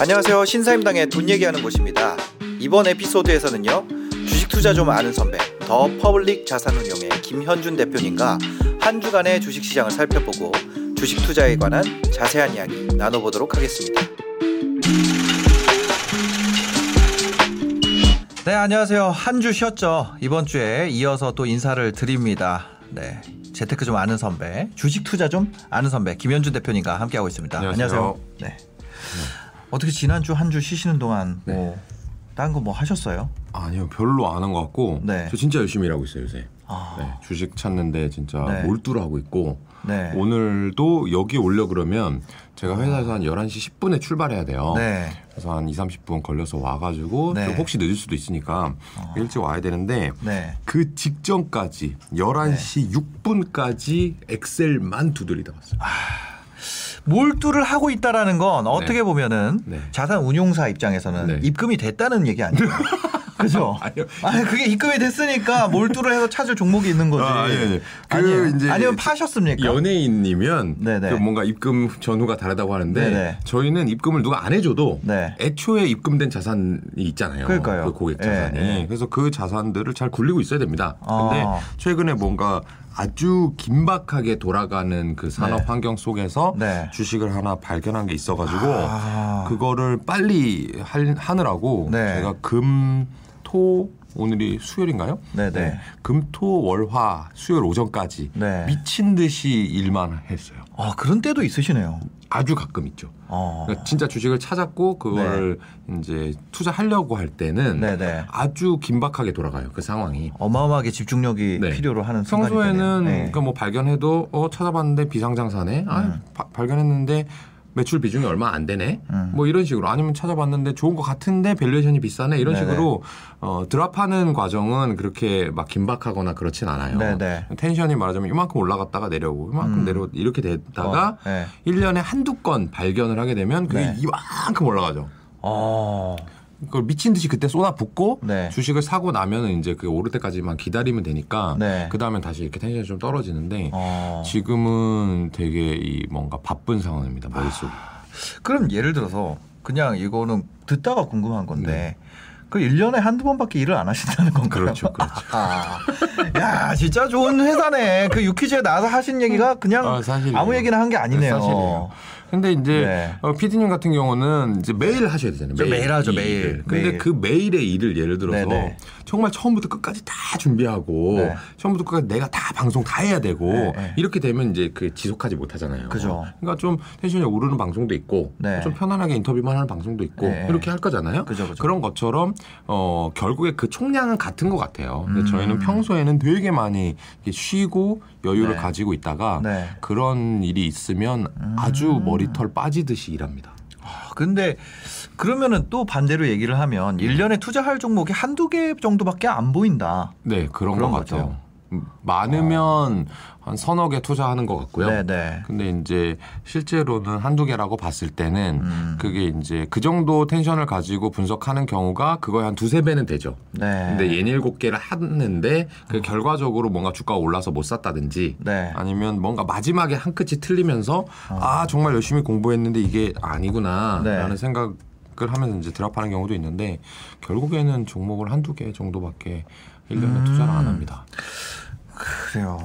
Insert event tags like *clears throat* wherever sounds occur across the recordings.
안녕하세요. 신사임당의 돈 얘기하는 곳입니다. 이번 에피소드에서는요. 주식 투자 좀 아는 선배, 더 퍼블릭 자산운용의 김현준 대표님과 한 주간의 주식 시장을 살펴보고 주식 투자에 관한 자세한 이야기 나눠보도록 하겠습니다. 네, 안녕하세요. 한 주 쉬었죠. 이번 주에 이어서 또 인사를 드립니다. 네. 재테크 좀 아는 선배, 주식 투자 좀 아는 선배 김현준 대표님과 함께하고 있습니다. 안녕하세요. 네. 어떻게 지난주 한 주 쉬시는 동안 뭐 다른 거 뭐 하셨어요? 아니요 별로 안 한 것 같고 네. 저 진짜 열심히 일하고 있어요 요새 아, 네, 주식 찾는데 진짜 네. 몰두를 하고 있고 네. 오늘도 여기 오려 그러면 제가 회사에서 한 11시 10분에 출발해야 돼요 네. 그래서 한 2, 30분 걸려서 와가지고 네. 좀 혹시 늦을 수도 있으니까 일찍 와야 되는데 네. 그 직전까지 11시 6분까지 엑셀만 두드리다 왔어요 몰두를 하고 있다라는 건 어떻게 보면은 네. 자산 운용사 입장에서는 네. 입금이 됐다는 얘기 아니에요? *laughs* 그죠? *laughs* 아니요. 아니 그게 입금이 됐으니까 몰두를 해서 찾을 종목이 있는 거지. 아, 아니. 그. 이제 아니면 파셨습니까? 연예인이면. 그 뭔가 입금 전후가 다르다고 하는데 네네. 저희는 입금을 누가 안 해줘도 네. 애초에 입금된 자산이 있잖아요. 그러니까요. 그 고객 예, 자산이. 예. 그래서 그 자산들을 잘 굴리고 있어야 됩니다. 근데 아. 최근에 뭔가 아주 긴박하게 돌아가는 그 산업 네. 환경 속에서 네. 주식을 하나 발견한 게 있어가지고 아. 그거를 빨리 할- 하느라고 네. 제가 금, 토, 오늘이 수요일인가요? 네네. 금, 토, 월, 화, 수요일 오전까지 네. 미친 듯이 일만 했어요. 아 그런 때도 있으시네요. 아주 가끔 있죠. 어. 그러니까 진짜 주식을 찾았고 그걸 이제 투자하려고 할 때는 네네. 아주 긴박하게 돌아가요. 그 상황이. 어마어마하게 집중력이 네. 필요로 하는 평소에는. 네. 그러니까 뭐 발견해도 어 찾아봤는데 비상장사네. 아 음. 바- 발견했는데 매출 비중이 얼마 안 되네. 음. 뭐 이런 식으로 아니면 찾아봤는데 좋은 것 같은데 밸류에이션이 비싸네. 이런 네네. 식으로 어 drop하는 과정은 그렇게 막 긴박하거나 그렇진 않아요. 네네. 텐션이 말하자면 이만큼 올라갔다가 내려오고 이만큼 음. 내려 이렇게 되다가 어, 네. 일 1년에 한두 건 발견을 하게 되면 그게 네. 이만큼 올라가죠. 어. 그걸 미친 듯이 그때 쏟아붓고 네. 주식을 사고 나면은 이제 그 오를 때까지만 기다리면 되니까 네. 그 다음엔 다시 이렇게 텐션이 좀 떨어지는데 어. 지금은 되게 이 뭔가 바쁜 상황입니다 머릿속이. 그럼 예를 들어서 그냥 이거는 듣다가 궁금한 건데 네. 그 1년에 한두 번밖에 일을 안 하신다는 건가요? 그렇죠, 그렇죠. *laughs* 아, 야, 진짜 좋은 회사네. 그 유퀴즈에 나와서 하신 얘기가 그냥 아. 아무 얘기나 한 게 아니네요. 사실이에요. 근데 이제 네. 어, PD님 같은 경우는 이제 매일 하셔야 되잖아요. 저 매일 하죠, 이 매일. 일을. 근데 매일. 그 매일의 일을 예를 들어서 네네. 정말 처음부터 끝까지 다 준비하고 네. 처음부터 끝까지 내가 다 방송 다 해야 되고 네, 네. 이렇게 되면 이제 그 지속하지 못하잖아요. 그죠. 그러니까 좀 텐션이 오르는 방송도 있고 네. 좀 편안하게 인터뷰만 하는 방송도 있고 네. 이렇게 할 거잖아요. 그죠, 그죠. 런 것처럼 어 결국에 그 총량은 같은 것 같아요. 근데 음. 저희는 평소에는 되게 많이 쉬고 여유를 네. 가지고 있다가 네. 그런 일이 있으면 아주 머리털 빠지듯이 일합니다. 아, 근데 그러면은 또 반대로 얘기를 하면 네. 1년에 투자할 종목이 한두 개 정도밖에 안 보인다. 네, 그런, 그런 것. 같아요. 음, 많으면 한 서너 개 투자하는 것 같고요. 네네. 근데 이제 실제로는 한두 개라고 봤을 때는 음. 그게 이제 그 정도 텐션을 가지고 분석하는 경우가 그거의 한 두세 배는 되죠. 네. 근데 예닐곱 개를 하는데 그 결과적으로 뭔가 주가가 올라서 못 샀다든지 네. 아니면 뭔가 마지막에 한 끗이 틀리면서 아 정말 열심히 공부했는데 이게 아니구나 네. 라는 생각 을 하면서 이제 드랍하는 경우도 있는데 결국에는 종목을 한두 개 정도밖에 1년에 음. 투자를 안 합니다. 그래요.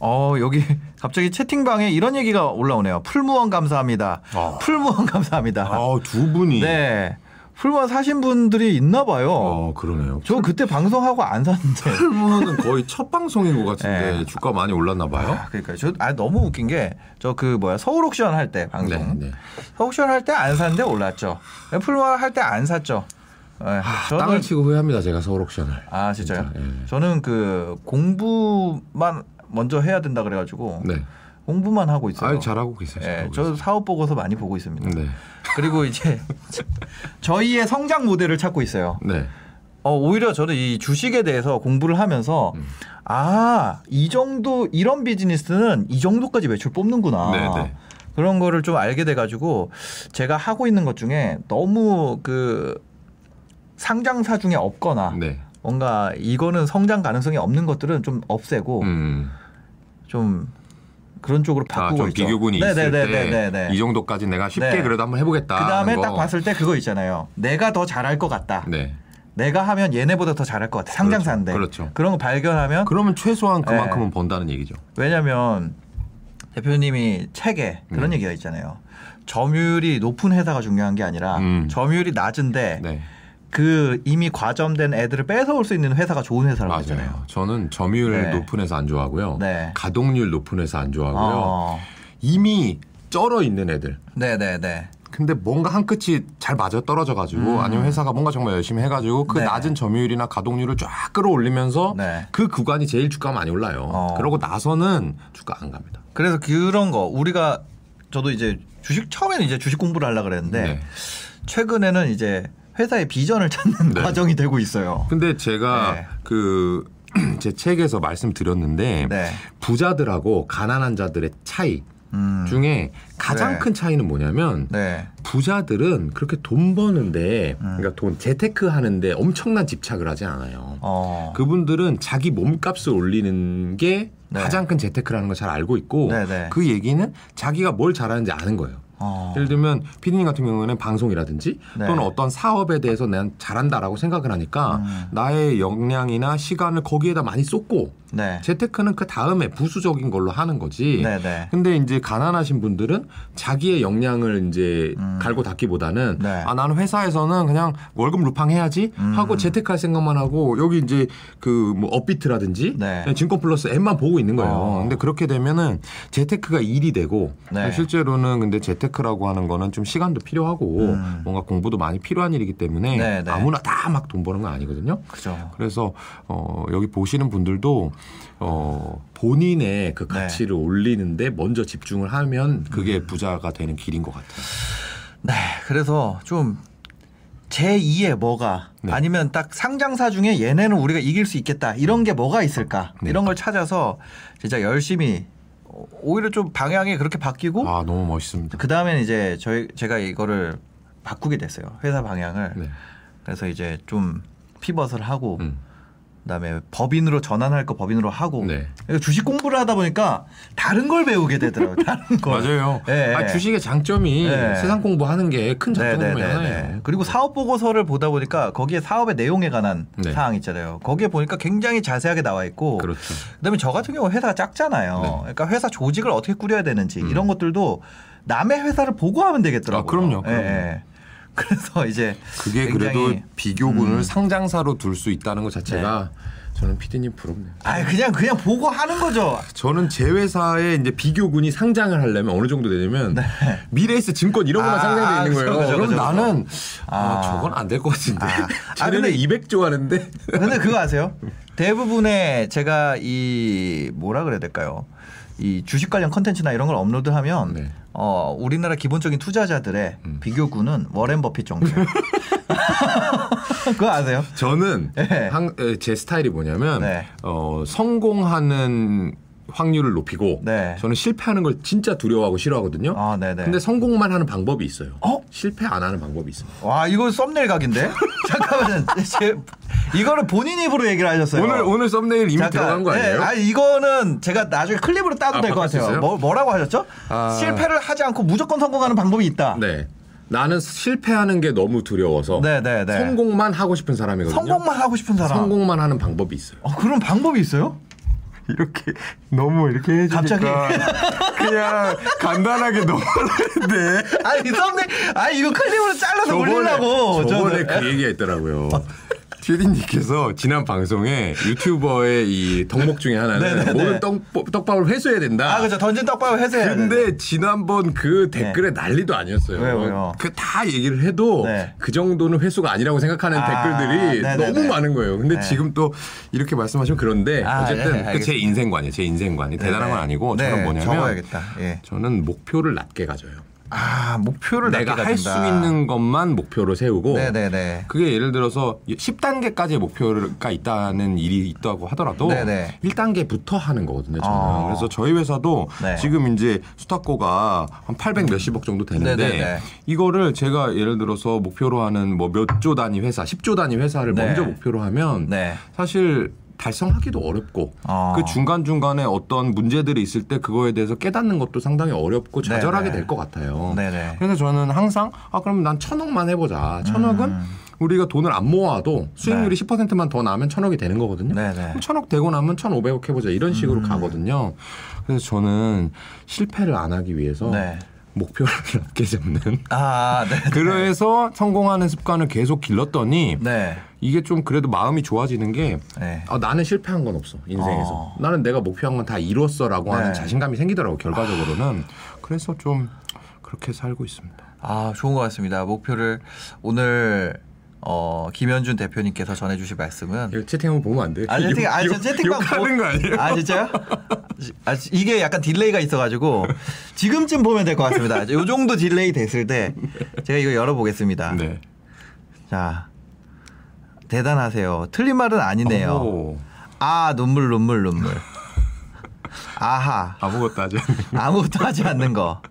어, 여기 갑자기 채팅방에 이런 얘기가 올라오네요. 풀무원 감사합니다. 아. 풀무원 감사합니다. 아, 두 분이 네. 풀무원 사신 분들이 있나 봐요. 어, 그러네요. 저 그때 방송하고 안 샀는데. 풀무원은 거의 첫 방송인 것 같은데 네. 주가 많이 올랐나 봐요. 아, 그러니까 저 아, 너무 웃긴 게 저 그 뭐야 서울 옥션 할 때 방송 네, 네. 서울 옥션 할 때 안 샀는데 올랐죠. 풀무원 할 때 안 샀죠. 네, 저는 땅을 치고 후회합니다. 제가 서울 옥션을. 아 진짜요? 진짜, 예. 저는 그 공부만 먼저 해야 된다 그래가지고 네. 공부만 하고 있어요. 아, 잘하고 계세요. 예, 잘하고 저. 사업 보고서 많이 보고 있습니다. 네. 그리고 이제 *laughs* 저희의 성장 모델을 찾고 있어요. 네. 어, 오히려 저는 이 주식에 대해서 공부를 하면서 음. 아, 이 정도 이런 비즈니스는 이 정도까지 매출 뽑는구나. 네, 네. 그런 거를 좀 알게 돼 가지고 제가 하고 있는 것 중에 너무 그 상장사 중에 없거나 네. 뭔가 이거는 성장 가능성이 없는 것들은 좀 없애고 음. 좀 그런 쪽으로 아, 바꾸고 좀 있죠. 비교군이 있을 네네네네네. 때이 정도까지 내가 쉽게 네. 그래도 한번 해보겠다. 그 다음에 딱 거. 봤을 때 그거 있잖아요. 내가 더 잘할 것 같다. 네. 내가 하면 얘네보다 더 잘할 것 같아. 상장사인데. 그렇죠. 그런 거 발견하면 그러면 최소한 네. 그만큼은 번다는 얘기죠. 왜냐면 대표님이 책에 그런 음. 얘기가 있잖아요. 점유율이 높은 회사가 중요한 게 아니라 음. 점유율이 낮은데 네. 그 이미 과점된 애들을 뺏어올 수 있는 회사가 좋은 회사라고. 맞아요. 저는 점유율 네. 높은 회사 안 좋아하고요. 네. 가동률 높은 회사 안 좋아하고요. 어. 이미 쩔어 있는 애들. 네네네. 근데 뭔가 한 끝이 잘 맞아 떨어져 가지고 아니면 회사가 뭔가 정말 열심히 해가지고 그 음. 네. 낮은 점유율이나 가동률을 쫙 끌어올리면서 네. 그 구간이 제일 주가 많이 올라요. 어. 그러고 나서는 주가 안 갑니다. 그래서 그런 거 우리가 저도 이제 주식 처음에는 이제 주식 공부를 하려 그랬는데 네. 최근에는 이제 회사의 비전을 찾는 네. 과정이 되고 있어요. 근데 제가 네. 그 *clears throat* 제 책에서 말씀드렸는데 네. 부자들하고 가난한 자들의 차이 음. 중에 가장 네. 큰 차이는 뭐냐면 네. 부자들은 그렇게 돈 버는데 음. 그러니까 돈 재테크 하는데 엄청난 집착을 하지 않아요. 어. 그분들은 자기 몸값을 올리는 게 네. 가장 큰 재테크라는 걸 잘 알고 있고 네, 네. 그 얘기는 자기가 뭘 잘하는지 아는 거예요. 어. 예를 들면 피디님 같은 경우에는 방송이라든지 네. 또는 어떤 사업에 대해서 난 잘한다라고 생각을 하니까 음. 나의 역량이나 시간을 거기에다 많이 쏟고 네. 재테크는 그 다음에 부수적인 걸로 하는 거지. 네네. 근데 이제 가난하신 분들은 자기의 역량을 이제 음. 갈고 닦기보다는 네. 아 나는 회사에서는 그냥 월급 루팡 해야지 음. 하고 재테크할 생각만 하고 여기 이제 그 뭐 업비트라든지 네. 증권 플러스 앱만 보고 있는 거예요. 어. 근데 그렇게 되면은 재테크가 일이 되고 네. 실제로는 근데 재테크 라고 하는 거는 좀 시간도 필요하고 음. 뭔가 공부도 많이 필요한 일이기 때문에 네, 네. 아무나 다 막 돈 버는 건 아니거든요. 그죠. 그래서 어 여기 보시는 분들도 어 본인의 그 네. 가치를 올리는데 먼저 집중을 하면 그게 부자가 되는 길인 것 같아요. 네. 그래서 좀 제2의 뭐가 네. 아니면 딱 상장사 중에 얘네는 우리가 이길 수 있겠다. 이런 게 뭐가 있을까? 네. 이런 걸 찾아서 진짜 열심히 어, 오히려 좀 방향이 그렇게 바뀌고 아 너무 멋있습니다. 그 다음에는 이제 저희 제가 이거를 바꾸게 됐어요. 회사 방향을. 네. 그래서 이제 좀 피벗을 하고 음. 그다음에 법인으로 전환할 거 법인으로 하고 네. 그러니까 주식 공부를 하다 보니까 다른 걸 배우게 되더라고요. *laughs* 다른 걸. 맞아요. 예, 아, 예. 주식의 장점이 네. 세상 공부하는 게 큰 장점 중에 네네네네. 하나예요. 그리고 사업 보고서를 보다 보니까 거기에 사업의 내용에 관한 네. 사항 있잖아요. 거기에 보니까 굉장히 자세하게 나와 있고 그렇죠. 그다음에 저 같은 경우 회사가 작잖아요. 네. 그러니까 회사 조직을 어떻게 꾸려야 되는지 음. 이런 것들도 남의 회사를 보고 하면 되겠더라고요. 아, 그럼요, 그럼요. 그래서 이제 그게 그래도 비교군을 음. 상장사로 둘 수 있다는 것 자체가 저는 피디님 부럽네요. 아 그냥 그냥 보고 하는 거죠. 저는 제 회사에 이제 비교군이 상장을 하려면 어느 정도 되냐면 미래에스 증권 이런 것만 네. 아, 상장돼 있는 그죠, 거예요. 그럼. 나는 아, 아. 저건 안 될 것 같은데. 아. 아, *laughs* 근데 200조 하는데. 근데 그거 아세요? *laughs* 대부분의 제가 이 뭐라 그래야 될까요? 이 주식 관련 컨텐츠나 이런 걸 업로드하면 네. 어 우리나라 기본적인 투자자들의 음. 비교군은 워렌 버핏 정도. *laughs* *laughs* 그거 아세요? 저는 네. 한- 에, 제 스타일이 뭐냐면 네. 어, 성공하는 확률을 높이고 네. 저는 실패하는 걸 진짜 두려워하고 싫어하거든요. 아, 네네. 근데 성공만 하는 방법이 있어요. 어? 실패 안 하는 방법이 있어요. 와 이거 썸네일 각인데? *laughs* 잠깐만, 제, 이거를 본인 입으로 얘기를 하셨어요. 오늘 오늘 썸네일 이미 들어간 거 아니에요? 네, 아 이거는 제가 나중에 클립으로 따도 아, 될것 바꿀 수 같아요. 뭐, 뭐라고 하셨죠? 아. 실패를 하지 않고 무조건 성공하는 방법이 있다. 네. 나는 실패하는 게 너무 두려워서 네, 네, 네. 성공만 하고 싶은 사람이거든요. 성공만 하고 싶은 사람. 성공만 하는 방법이 있어요. 어, 그런 방법이 있어요? 이렇게 너무 이렇게 해주니까 갑자기? 그냥 간단하게 넘어가는데 아니 썸네일, 아니 이거 클립으로 잘라서 올리려고. 저번에 저는. 그 얘기가 있더라고요. 튜디님께서 지난 방송에 유튜버의 이 덕목 중에 하나는. 모든 떡, 떡밥을 회수해야 된다. 아 그죠 던진 떡밥을 돼. 근데 지난번 그 댓글에 난리도 아니었어요. 왜요? 그 다 얘기를 해도 네. 그 정도는 회수가 아니라고 생각하는 아, 댓글들이 네네네. 너무 많은 거예요. 근데 네. 지금 또 이렇게 말씀하시면 그런데 아, 어쨌든 네, 그 제. 인생관이에요. 제 인생관이 대단한 건 아니고 네, 저는 뭐냐면. 예. 저는 목표를 낮게 가져요. 아 목표를 내가 할 수. 있는 것만 목표로 세우고 네네네. 그게 예를 들어서 10단계까지의 목표가 있다는 일이 있다고 하더라도 네네. 1단계부터 하는 거거든요. 저는. 어. 그래서 저희 회사도 네. 지금 이제 수탁고가 한 800 몇십억 정도 되는데 네네네. 이거를 제가 예를 들어서 목표로 하는 뭐 몇 조 단위 회사, 10조 단위 회사를 네. 먼저 목표로 하면 네. 사실 달성하기도 어렵고 어. 그 중간 중간에 어떤 문제들이 있을 때 그거에 대해서 깨닫는 것도 상당히 어렵고 좌절하게 네네. 될것 같아요. 네네. 그래서 저는 항상 아 그럼 난 천억만 해보자. 천억은 음. 우리가 돈을 안 모아도 수익률이 네. 10%만 더 나면 천억이 되는 거거든요. 네네. 그럼 천억 되고 나면 천오백억 해보자 이런 식으로 음. 가거든요. 그래서 저는 실패를 안 하기 위해서 네. 목표를 *laughs* 낮게 잡는. 아 네. 그래서 성공하는 습관을 계속 길렀더니 네. 이게 좀 그래도 마음이 좋아지는 게 네. 아, 나는 실패한 건 없어 인생에서 어. 나는 내가 목표한 건 다 이뤘어라고 하는 네. 자신감이 생기더라고 결과적으로는 그래서 좀 그렇게 살고 있습니다. 아 좋은 것 같습니다. 목표를 오늘 어 김현준 대표님께서 전해주실 말씀은 이거 채팅 한번 보면 안 돼? 아 채팅 아 욕- 저 채팅방 욕하는 거 아니에요? 아 진짜요? 아 이게 약간 delay가 있어가지고 지금쯤 보면 될 것 같습니다. 요 정도 delay 됐을 때 제가 이거 열어보겠습니다. 네. 자 대단하세요. 틀린 말은 아니네요. 오, 아 눈물 눈물 눈물. *laughs* 아하 아무것도 하지 않는. 아무것도 하지 않는 거.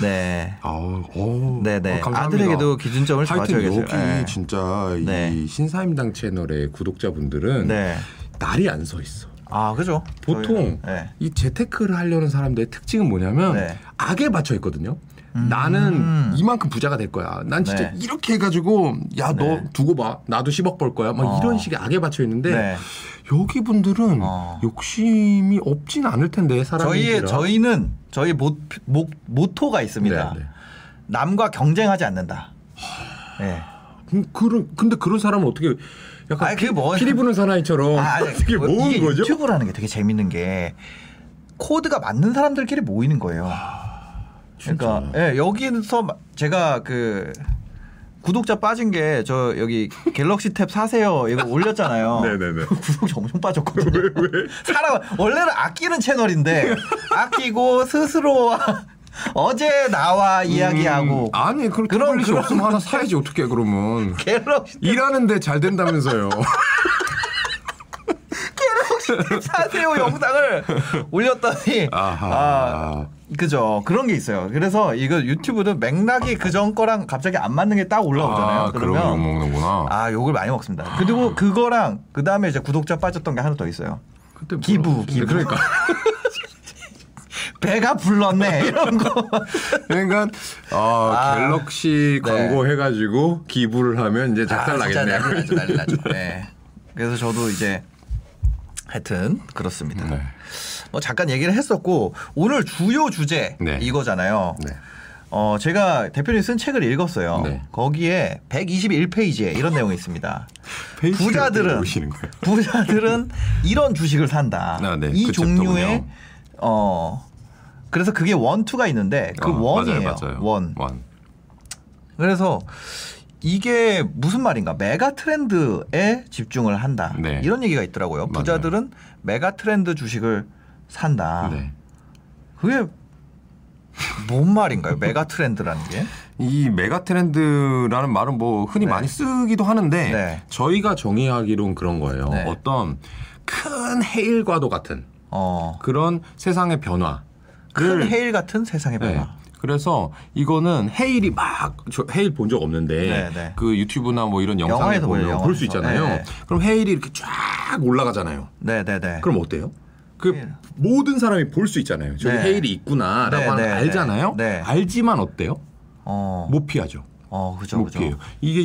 네. 아우, 오, 네네. 어, 감사합니다. 아들에게도 기준점을 맞춰야겠어요. 여기 네. 진짜 네. 이 신사임당 채널의 구독자분들은 네. 날이 안 서 있어. 아 그죠. 보통 저희는, 네. 이 재테크를 하려는 사람들의 특징은 뭐냐면 네. 악에 맞춰 있거든요. 음. 나는 이만큼 부자가 될 거야. 난 진짜 네. 이렇게 해가지고 야너 네. 두고 봐. 나도 10억 벌 거야. 막 어. 이런 식의 악에 맞춰 있는데 네. 여기 분들은 어. 욕심이 없진 않을 텐데 사람이 저희의 저희는 저희 모, 모, 모토가 있습니다. 네, 네. 남과 경쟁하지 않는다. 네. 그, 그런 근데 그런 사람은 어떻게 약간 아니, 그게 뭐- 피리 부는 사나이처럼 아, 아니, *laughs* 어떻게 뭐 모은 이게 거죠? 유튜브라는 게 되게 재밌는 게 코드가 맞는 사람들끼리 모이는 거예요. 그러니까 예, 여기서 마- 제가 그 구독자 빠진 게 저 여기 갤럭시 탭 사세요 이거 올렸잖아요. *laughs* 네네네. *laughs* 구독자 엄청 빠졌거든요. 사람 원래는 아끼는 채널인데 아끼고 스스로 어제 나와 이야기하고 음, 아니 그런 그런- 그런 없으면 하나 사야지 어떻게 그러면 *laughs* 갤럭시 일하는데 잘 된다면서요. 사세요 영상을 올렸더니 아하. 아 그죠 그런 게 있어요. 그래서 이거 유튜브는 맥락이 그전 거랑 갑자기 안 맞는 게 딱 올라오잖아요. 아, 그러면 욕 먹는구나. 아 욕을 많이 먹습니다. 그리고 그거랑 그 다음에 이제 구독자 빠졌던 게 하나 더 있어요. 그때 기부, 기부. 그러니까 *laughs* 배가 불렀네 이런 거. 그러니까 어, 아. 갤럭시 네. 광고 해가지고 기부를 하면 이제 아, 작살 진짜 나겠네요. 난리 나죠, 난리 나죠. 네. *laughs* 그래서 저도 이제 하여튼 그렇습니다. 네. 뭐 잠깐 얘기를 했었고 오늘 주요 주제 네. 이거잖아요. 네. 어 제가 대표님 쓴 책을 읽었어요. 네. 거기에 121페이지에 이런 내용이 있습니다. *laughs* 부자들은? *laughs* 부자들은 이런 주식을 산다. 아, 네. 이 그 종류의. 어 그래서 그게 one two가 있는데 그 어, one이에요. 맞아요, 맞아요. One. One. 그래서 이게 무슨 말인가? 메가 트렌드에 집중을 한다. 네. 이런 얘기가 있더라고요. 부자들은 메가 트렌드 주식을 산다. 네. 그게 뭔 말인가요? 메가 트렌드라는 게? 이 메가 트렌드라는 말은 뭐 흔히 네. 많이 쓰기도 하는데 네. 저희가 정의하기로는 그런 거예요. 네. 어떤 큰 해일과도 같은 어. 그런 세상의 변화. 큰 헤일 같은 세상의 변화. 네. 그래서 이거는 헤일이 막저 헤일 본 적 없는데 네, 네. 그 유튜브나 뭐 이런 보여요, 보면 볼 수. 있잖아요. 네. 그럼 헤일이 이렇게 쫙 올라가잖아요. 네, 네, 네. 그럼 어때요? 그 네. 모든 사람이 볼 수 있잖아요. 저기 네. 헤일이 있구나라고 네, 하는 네, 걸 알잖아요. 네. 네. 알지만 어때요? 어. 못 피하죠. 어, 그죠, 못 그죠. 피해요. 이게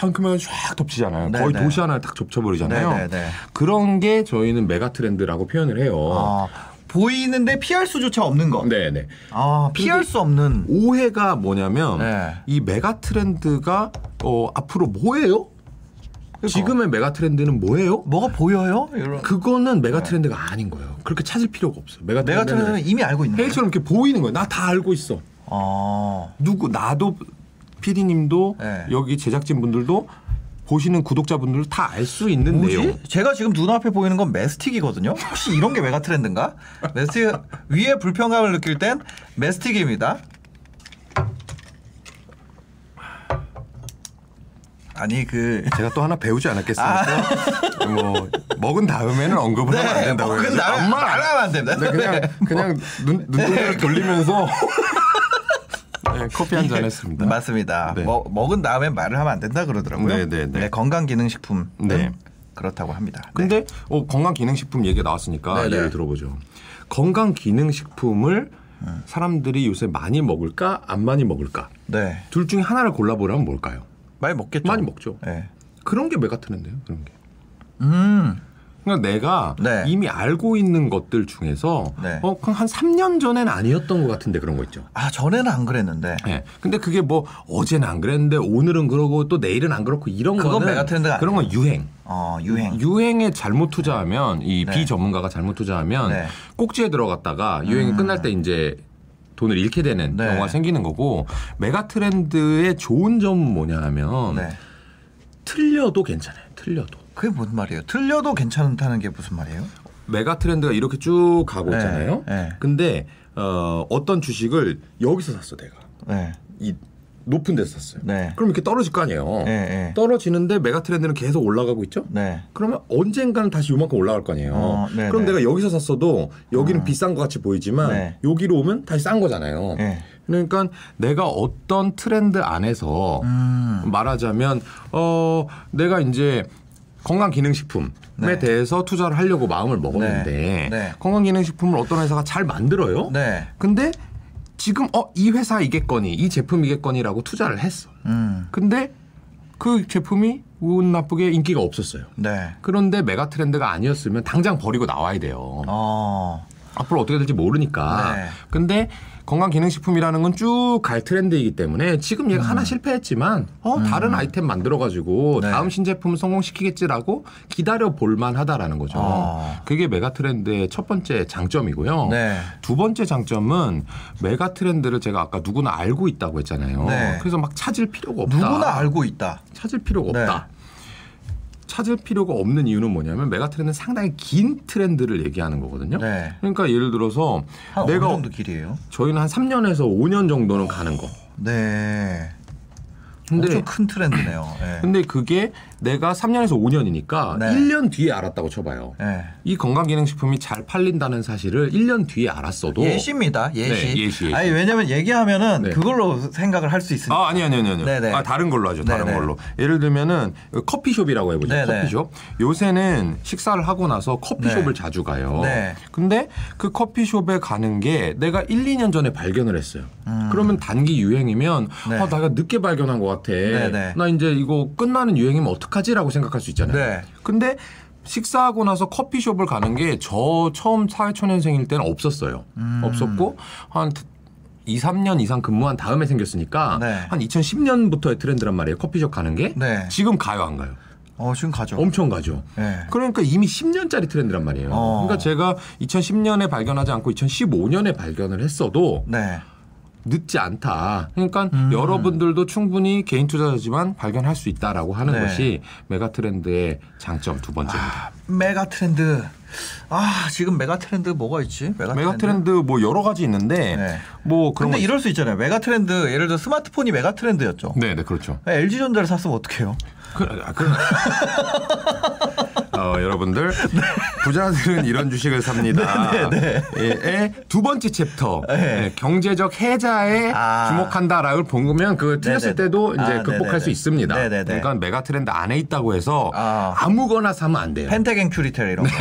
이만큼은 쫙 덮치잖아요. 네, 거의 네. 도시 하나를 딱 덮쳐버리잖아요. 네. 그런 게 저희는 메가 트렌드라고 표현을 해요. 아, 보이는데 피할 수조차 없는 거. 네네. 아, 피할 수 없는. 오해가 뭐냐면 네. 이 메가 트렌드가 어, 앞으로 뭐예요? 지금의 메가 트렌드는 뭐예요? 뭐가 보여요? 이런. 그거는 메가 트렌드가 아닌 거예요. 그렇게 찾을 필요가 없어요. 메가 메가 트렌드는 이미 알고 있는 거예요. 해일처럼 이렇게 보이는 거예요. 나 다 알고 있어. 아. 누구 나도 PD님도 네. 여기 제작진 분들도 보시는 구독자분들 다 알 수 있는 뭐지? 내용. 제가 지금 눈앞에 보이는 건 메스틱이거든요. 혹시 이런 게 메가 트렌드인가? 메스틱 위에 불편감을 느낄 땐 메스틱입니다. 아니 그 제가 또 하나 배우지 않았겠습니까? 뭐 먹은 다음에는 언급을 하면 안 된다고 먹은 다음에 말안 하면 안 됩니다. 네, 그냥 그냥 눈 눈동자를 돌리면서 *laughs* 네, 커피 한 잔 했습니다. 맞습니다. 네. 먹, 먹은 다음에 말을 하면 안 된다 그러더라고요. 네, 네, 네. 건강기능식품 네. 그렇다고 합니다. 네. 근데 어, 건강기능식품 얘기가 나왔으니까 네네. 예를 들어보죠. 건강기능식품을 사람들이 요새 많이 먹을까 안 많이 먹을까 네. 둘 중에 하나를 골라보라면 뭘까요? 많이 먹겠죠. 많이 먹죠. 네. 그런 게 메가트렌드예요. 그런 게. 음. 그러니까 내가 네. 이미 알고 있는 것들 중에서 네. 어, 그냥 한 3년 전엔 아니었던 것 같은데 그런 거 있죠. 아 전에는 안 그랬는데. 예. 근데 그게 뭐 어제는 안 그랬는데 오늘은 그러고 또 내일은 안 그렇고 이런 그건 거는 메가트렌드가 그런 건 유행. 어 유행. 유행에 잘못 투자하면 이 네. 비전문가가 잘못 투자하면 네. 꼭지에 들어갔다가 유행이 음. 끝날 때 이제 돈을 잃게 되는 네. 경우가 생기는 거고 메가 트렌드의 좋은 점은 뭐냐 하면 네. 틀려도 괜찮아요. 틀려도. 그게 뭔 말이에요? 틀려도 괜찮다는 게 무슨 말이에요? 메가 트렌드가 이렇게 쭉 가고 네. 있잖아요. 네. 근데 어, 어떤 주식을 여기서 샀어 내가. 네. 이 높은 데서 샀어요. 네. 그럼 이렇게 떨어질 거 아니에요. 네. 네. 떨어지는데 메가 트렌드는 계속 올라가고 있죠. 네. 그러면 언젠가는 다시 요만큼 올라갈 거 아니에요. 어, 네네. 그럼 내가 여기서 샀어도 여기는 비싼 것 같이 보이지만 네. 여기로 오면 다시 싼 거잖아요. 네. 그러니까 내가 어떤 트렌드 안에서 음. 말하자면 어 내가 이제 건강기능식품에 네. 대해서 투자를 하려고 마음을 먹었는데 네. 네. 건강기능식품을 어떤 회사가 잘 만들어요. 네. 근데 지금 어 이 회사 이겠거니 이 제품 이겠거니라고 투자를 했어. 음. 근데 그 제품이 운 나쁘게 인기가 없었어요. 네. 그런데 메가 트렌드가 아니었으면 당장 버리고 나와야 돼요. 어. 앞으로 어떻게 될지 모르니까. 네. 근데 건강기능식품이라는 건 쭉 갈 트렌드이기 때문에 지금 얘가 하나 실패했지만 어 다른 아이템 만들어 가지고 음. 네. 다음 신제품을 성공시키겠지라고 기다려 볼만 하다라는 거죠. 어. 그게 메가 트렌드의 첫 번째 장점이고요. 네. 두 번째 장점은 메가 트렌드를 제가 아까 누구나 알고 있다고 했잖아요. 네. 그래서 막 찾을 필요가 없다. 누구나 알고 있다. 찾을 필요가 네. 없다. 찾을 필요가 없는 이유는 뭐냐면 메가 트렌드는 상당히 긴 트렌드를 얘기하는 거거든요. 네. 그러니까 예를 들어서 한 내가 어느 정도 길이에요? 저희는 한 3년에서 5년 정도는 가는 거. 네. 근데 엄청 큰 트렌드네요. 네. 근데 그게 내가 3년에서 5년이니까 네. 1년 뒤에 알았다고 쳐봐요. 네. 이 건강기능식품이 잘 팔린다는 사실을 1년 뒤에 알았어도 예시입니다. 예시. 네, 예시, 예시. 아니 왜냐면 얘기하면은 네. 그걸로 생각을 할 수 있으니까. 아, 아니, 아니, 아니, 아니. 네네. 아, 다른 걸로 하죠. 다른 네네. 걸로. 예를 들면은 커피숍이라고 해보죠. 네네. 커피숍. 요새는 식사를 하고 나서 커피숍을 네. 자주 가요. 네. 근데 그 커피숍에 가는 게 내가 1, 2년 전에 발견을 했어요. 그러면 단기 유행이면 음. 네. 아, 내가 늦게 발견한 것 같아. 나 이제 이거 끝나는 유행이면 어 떡하지라고 생각할 수 있잖아요. 네. 근데 식사하고 나서 커피숍을 가는 게 저 처음 사회초년생일 때는 없었어요. 음. 없었고 한 2, 3년 이상 근무한 다음에 생겼으니까 네. 한 2010년부터의 트렌드란 말이에요. 커피숍 가는 게. 네. 지금 가요, 안 가요? 어 지금 가죠. 엄청 가죠. 네. 그러니까 이미 10년짜리 트렌드란 말이에요. 어. 그러니까 제가 2010년에 발견하지 않고 2015년에 발견을 했어도 네. 늦지 않다. 그러니까 음. 여러분들도 충분히 개인 투자자지만 발견할 수 있다라고 하는 네. 것이 메가 트렌드의 장점 두 번째입니다. 메가 트렌드. 아 지금 메가 트렌드 뭐가 있지? 메가, 메가 트렌드 뭐 여러 가지 있는데 네. 뭐 그런 근데 거 이럴 수 있잖아요. 메가 트렌드 예를 들어 스마트폰이 메가 트렌드였죠. 네, 네, 그렇죠. LG 전자를 샀으면 어떡해요? 그, 아, 그, 어, 여러분들 부자들은 이런 주식을 삽니다. *laughs* 네, 예, 의두 번째 챕터 네. 예, 경제적 해자에 아. 주목한다라고 보면 그 틀렸을. 때도 이제 아, 극복할. 수 있습니다. 네네네. 그러니까 메가 트렌드 안에 있다고 해서 아. 아무거나 사면 안 돼요. 팬택앤큐리텔 이런 거.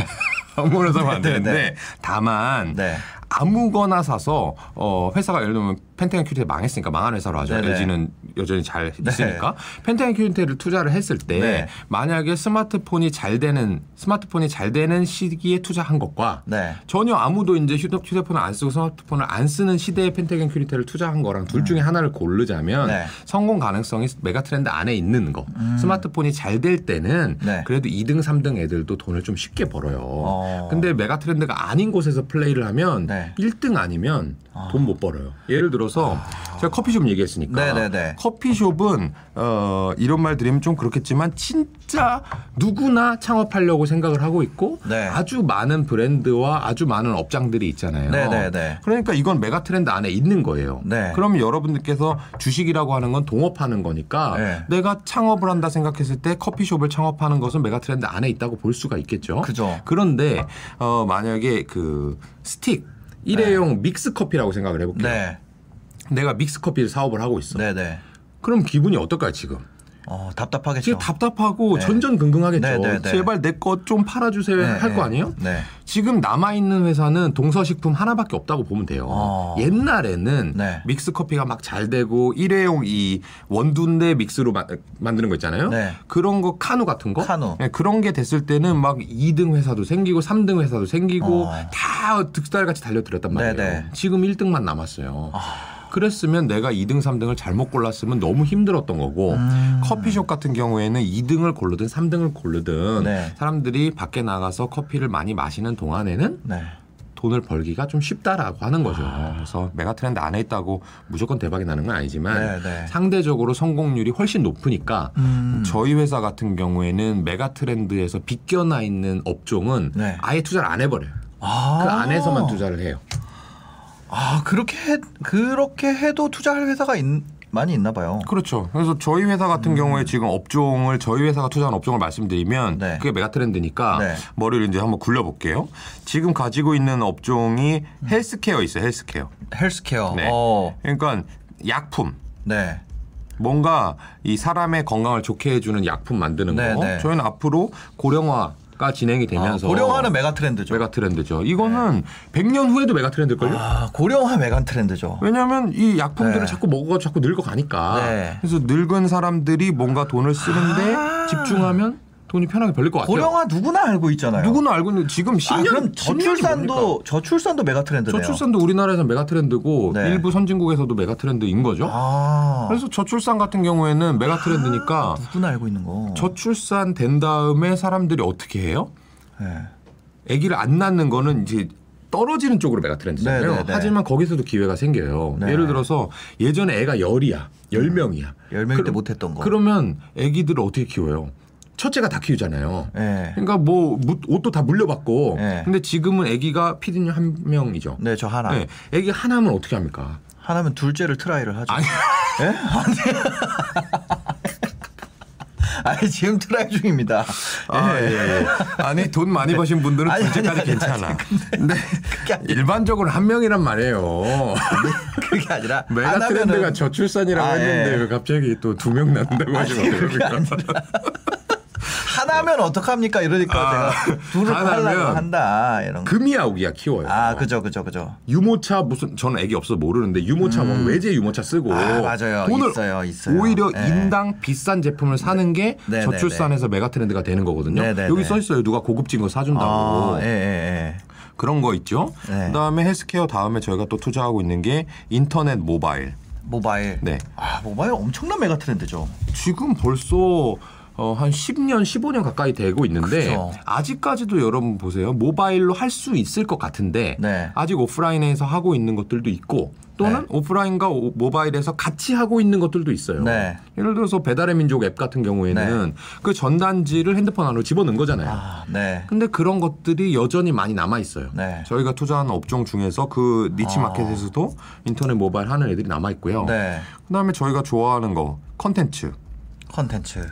*laughs* 아무거나 사면 안 네네. 되는데 다만 네. 아무거나 사서 어 회사가 예를 들면 팬택앤큐리텔 망했으니까 망한 회사로 하죠. 네네. LG는 여전히 잘 있으니까 팬택앤큐리텔을 투자를 했을 때 네. 만약에 스마트폰이 잘 되는 스마트폰이 잘 되는 시기에 투자한 것과 네. 전혀 아무도 이제 휴대, 휴대폰을 안 쓰고 스마트폰을 안 쓰는 시대에 팬택앤큐리텔을 투자한 거랑 둘 중에 하나를 고르자면 음. 네. 성공 가능성이 메가 트렌드 안에 있는 거. 스마트폰이 잘 될 때는 음. 네. 그래도 2등, 3등 애들도 돈을 좀 쉽게 벌어요. 어. 근데 메가 트렌드가 아닌 곳에서 플레이를 하면 네. 1등 아니면 돈 못 벌어요. 예를 들어서 제가 커피숍 얘기했으니까 네네네. 커피숍은 어, 이런 말 드리면 좀 그렇겠지만 진짜 누구나 창업하려고 생각을 하고 있고 네. 아주 많은 브랜드와 아주 많은 업장들이 있잖아요. 네네네. 그러니까 이건 메가 트렌드 안에 있는 거예요. 네. 그러면 여러분들께서 주식이라고 하는 건 동업하는 거니까 네. 내가 창업을 한다 생각했을 때 커피숍을 창업하는 것은 메가 트렌드 안에 있다고 볼 수가 있겠죠. 그죠. 그런데 어, 만약에 그 스틱 일회용 믹스 커피라고 생각을 해볼게요. 네. 내가 믹스 커피를 사업을 하고 있어. 네네. 그럼 기분이 어떨까요 지금? 어, 답답하겠죠. 지금 답답하고 네. 전전긍긍하겠죠. 네, 네, 네. 제발 내 것 좀 팔아주세요 네, 할거 네. 아니에요? 네. 지금 남아 있는 회사는 동서식품 하나밖에 없다고 보면 돼요. 어. 옛날에는 네. 믹스 커피가 막 잘 되고 일회용 이 원두인데 믹스로 마- 만드는 거 있잖아요. 네. 그런 거 카누 같은 거. 카누. 네, 그런 게 됐을 때는 막 2등 회사도 생기고 3등 회사도 생기고 어. 다 득달같이 달려들었단 말이에요. 네, 네. 지금 1등만 남았어요. 그랬으면 내가 2등, 3등을 잘못 골랐으면 너무 힘들었던 거고 음. 커피숍 같은 경우에는 2등을 고르든 3등을 고르든 네. 사람들이 밖에 나가서 커피를 많이 마시는 동안에는 네. 돈을 벌기가 좀 쉽다라고 하는 거죠. 그래서 메가 트렌드 안에 있다고 무조건 대박이 나는 건 아니지만 네, 네. 상대적으로 성공률이 훨씬 높으니까 음. 저희 회사 같은 경우에는 메가 트렌드에서 비껴나 있는 업종은 네. 아예 투자를 안 해버려요. 아. 그 안에서만 투자를 해요. 아, 그렇게 해, 그렇게 해도 투자할 회사가 있, 많이 있나 봐요. 그렇죠. 그래서 저희 회사 같은 경우에 지금 업종을 저희 회사가 투자한 업종을 말씀드리면 음. 네. 그게 메가 트렌드니까 네. 머리를 이제 한번 굴려 볼게요. 지금 가지고 있는 업종이 헬스케어 있어요. 헬스케어. 헬스케어. 네. 어. 그러니까 약품. 네. 뭔가 이 사람의 건강을 좋게 해주는 약품 만드는 네, 거. 네. 저희는 앞으로 고령화 가 진행이 아, 되면서 고령화는 메가 트렌드죠. 메가 트렌드죠. 이거는 100년 후에도 메가 트렌드일걸요? 아, 고령화 메가 트렌드죠. 왜냐하면 이 약품들을 네. 자꾸 먹어가지고 자꾸 늙어가니까. 네. 그래서 늙은 사람들이 뭔가 돈을 쓰는데 아. 집중하면 돈이 편하게 벌릴 것 같아요. 고령화 누구나 알고 있잖아요. 누구나 알고 있는데 지금 10년, 아, 그럼 10년이 저출산도? 저출산도 메가 트렌드네요. 저출산도 우리나라에서 메가 트렌드고 네. 일부 선진국에서도 메가 트렌드인 거죠. 아. 그래서 저출산 같은 경우에는 메가 트렌드니까 누구나 알고 있는 거. 저출산 된 다음에 사람들이 어떻게 해요? 네. 아기를 안 낳는 거는 이제 떨어지는 쪽으로 메가 트렌드잖아요. 네, 네, 네. 하지만 거기서도 기회가 생겨요. 네. 예를 들어서 예전에 애가 열이야, 열 명이야. 열 명일 때 못했던 거. 그러면 아기들을 어떻게 키워요? 첫째가 다 키우잖아요. 네. 그러니까 뭐 무- 옷도 다 물려받고. 네. 근데 지금은 아기가 피디님 한 명이죠. 네, 저 하나. 네. 아기 하나면 어떻게 합니까? 하나면 둘째를 try를 하죠. 아니. 예? 아니. *laughs* 아니 지금 try 중입니다. 아, 예, 예. 아니 돈 많이 버신 분들은 아니, 둘째까지 아니, 괜찮아. 근데 일반적으로 한 명이란 말이에요. 그게 아니라 mega trend가 저출산이라고 아, 했는데 예. 왜 갑자기 또 두 명 낳는다고 하시면 어떡합니까? 하나면 어떡합니까 이러니까 아, 제가 둘을 하려고 한다 이런 거. 금이야우기야 키워요. 아 그죠 그죠 그죠. 유모차 무슨 저는 애기 없어서 모르는데 유모차 뭐 외제 유모차 쓰고 음. 아, 맞아요. 돈을 있어요, 있어요. 오히려 네. 인당 비싼 제품을 사는 게 네, 네, 저출산에서 mega trend가 되는 거거든요. 네, 네, 여기 네. 써 있어요. 누가 고급진 거 사준다고. 아, 예, 예, 그런 거 있죠. 네. 그다음에 헬스케어 다음에 저희가 또 투자하고 있는 게 인터넷 모바일. 모바일. 네. 아 모바일 엄청난 메가 트렌드죠. 지금 벌써 어, 한 10년, 15년 가까이 되고 있는데 그쵸. 아직까지도 여러분 보세요. 모바일로 할 수 있을 것 같은데 네. 아직 오프라인에서 하고 있는 것들도 있고 또는 네. 오프라인과 오- 모바일에서 같이 하고 있는 것들도 있어요. 네. 예를 들어서 배달의 민족 앱 같은 경우에는 그 전단지를 핸드폰 안으로 집어넣은 거잖아요. 아 네. 근데 그런 것들이 여전히 많이 남아 있어요. 네. 저희가 투자한 업종 중에서 그 니치 아. 마켓에서도 인터넷 모바일 하는 애들이 남아 있고요. 네. 그다음에 저희가 좋아하는 거 컨텐츠. 컨텐츠.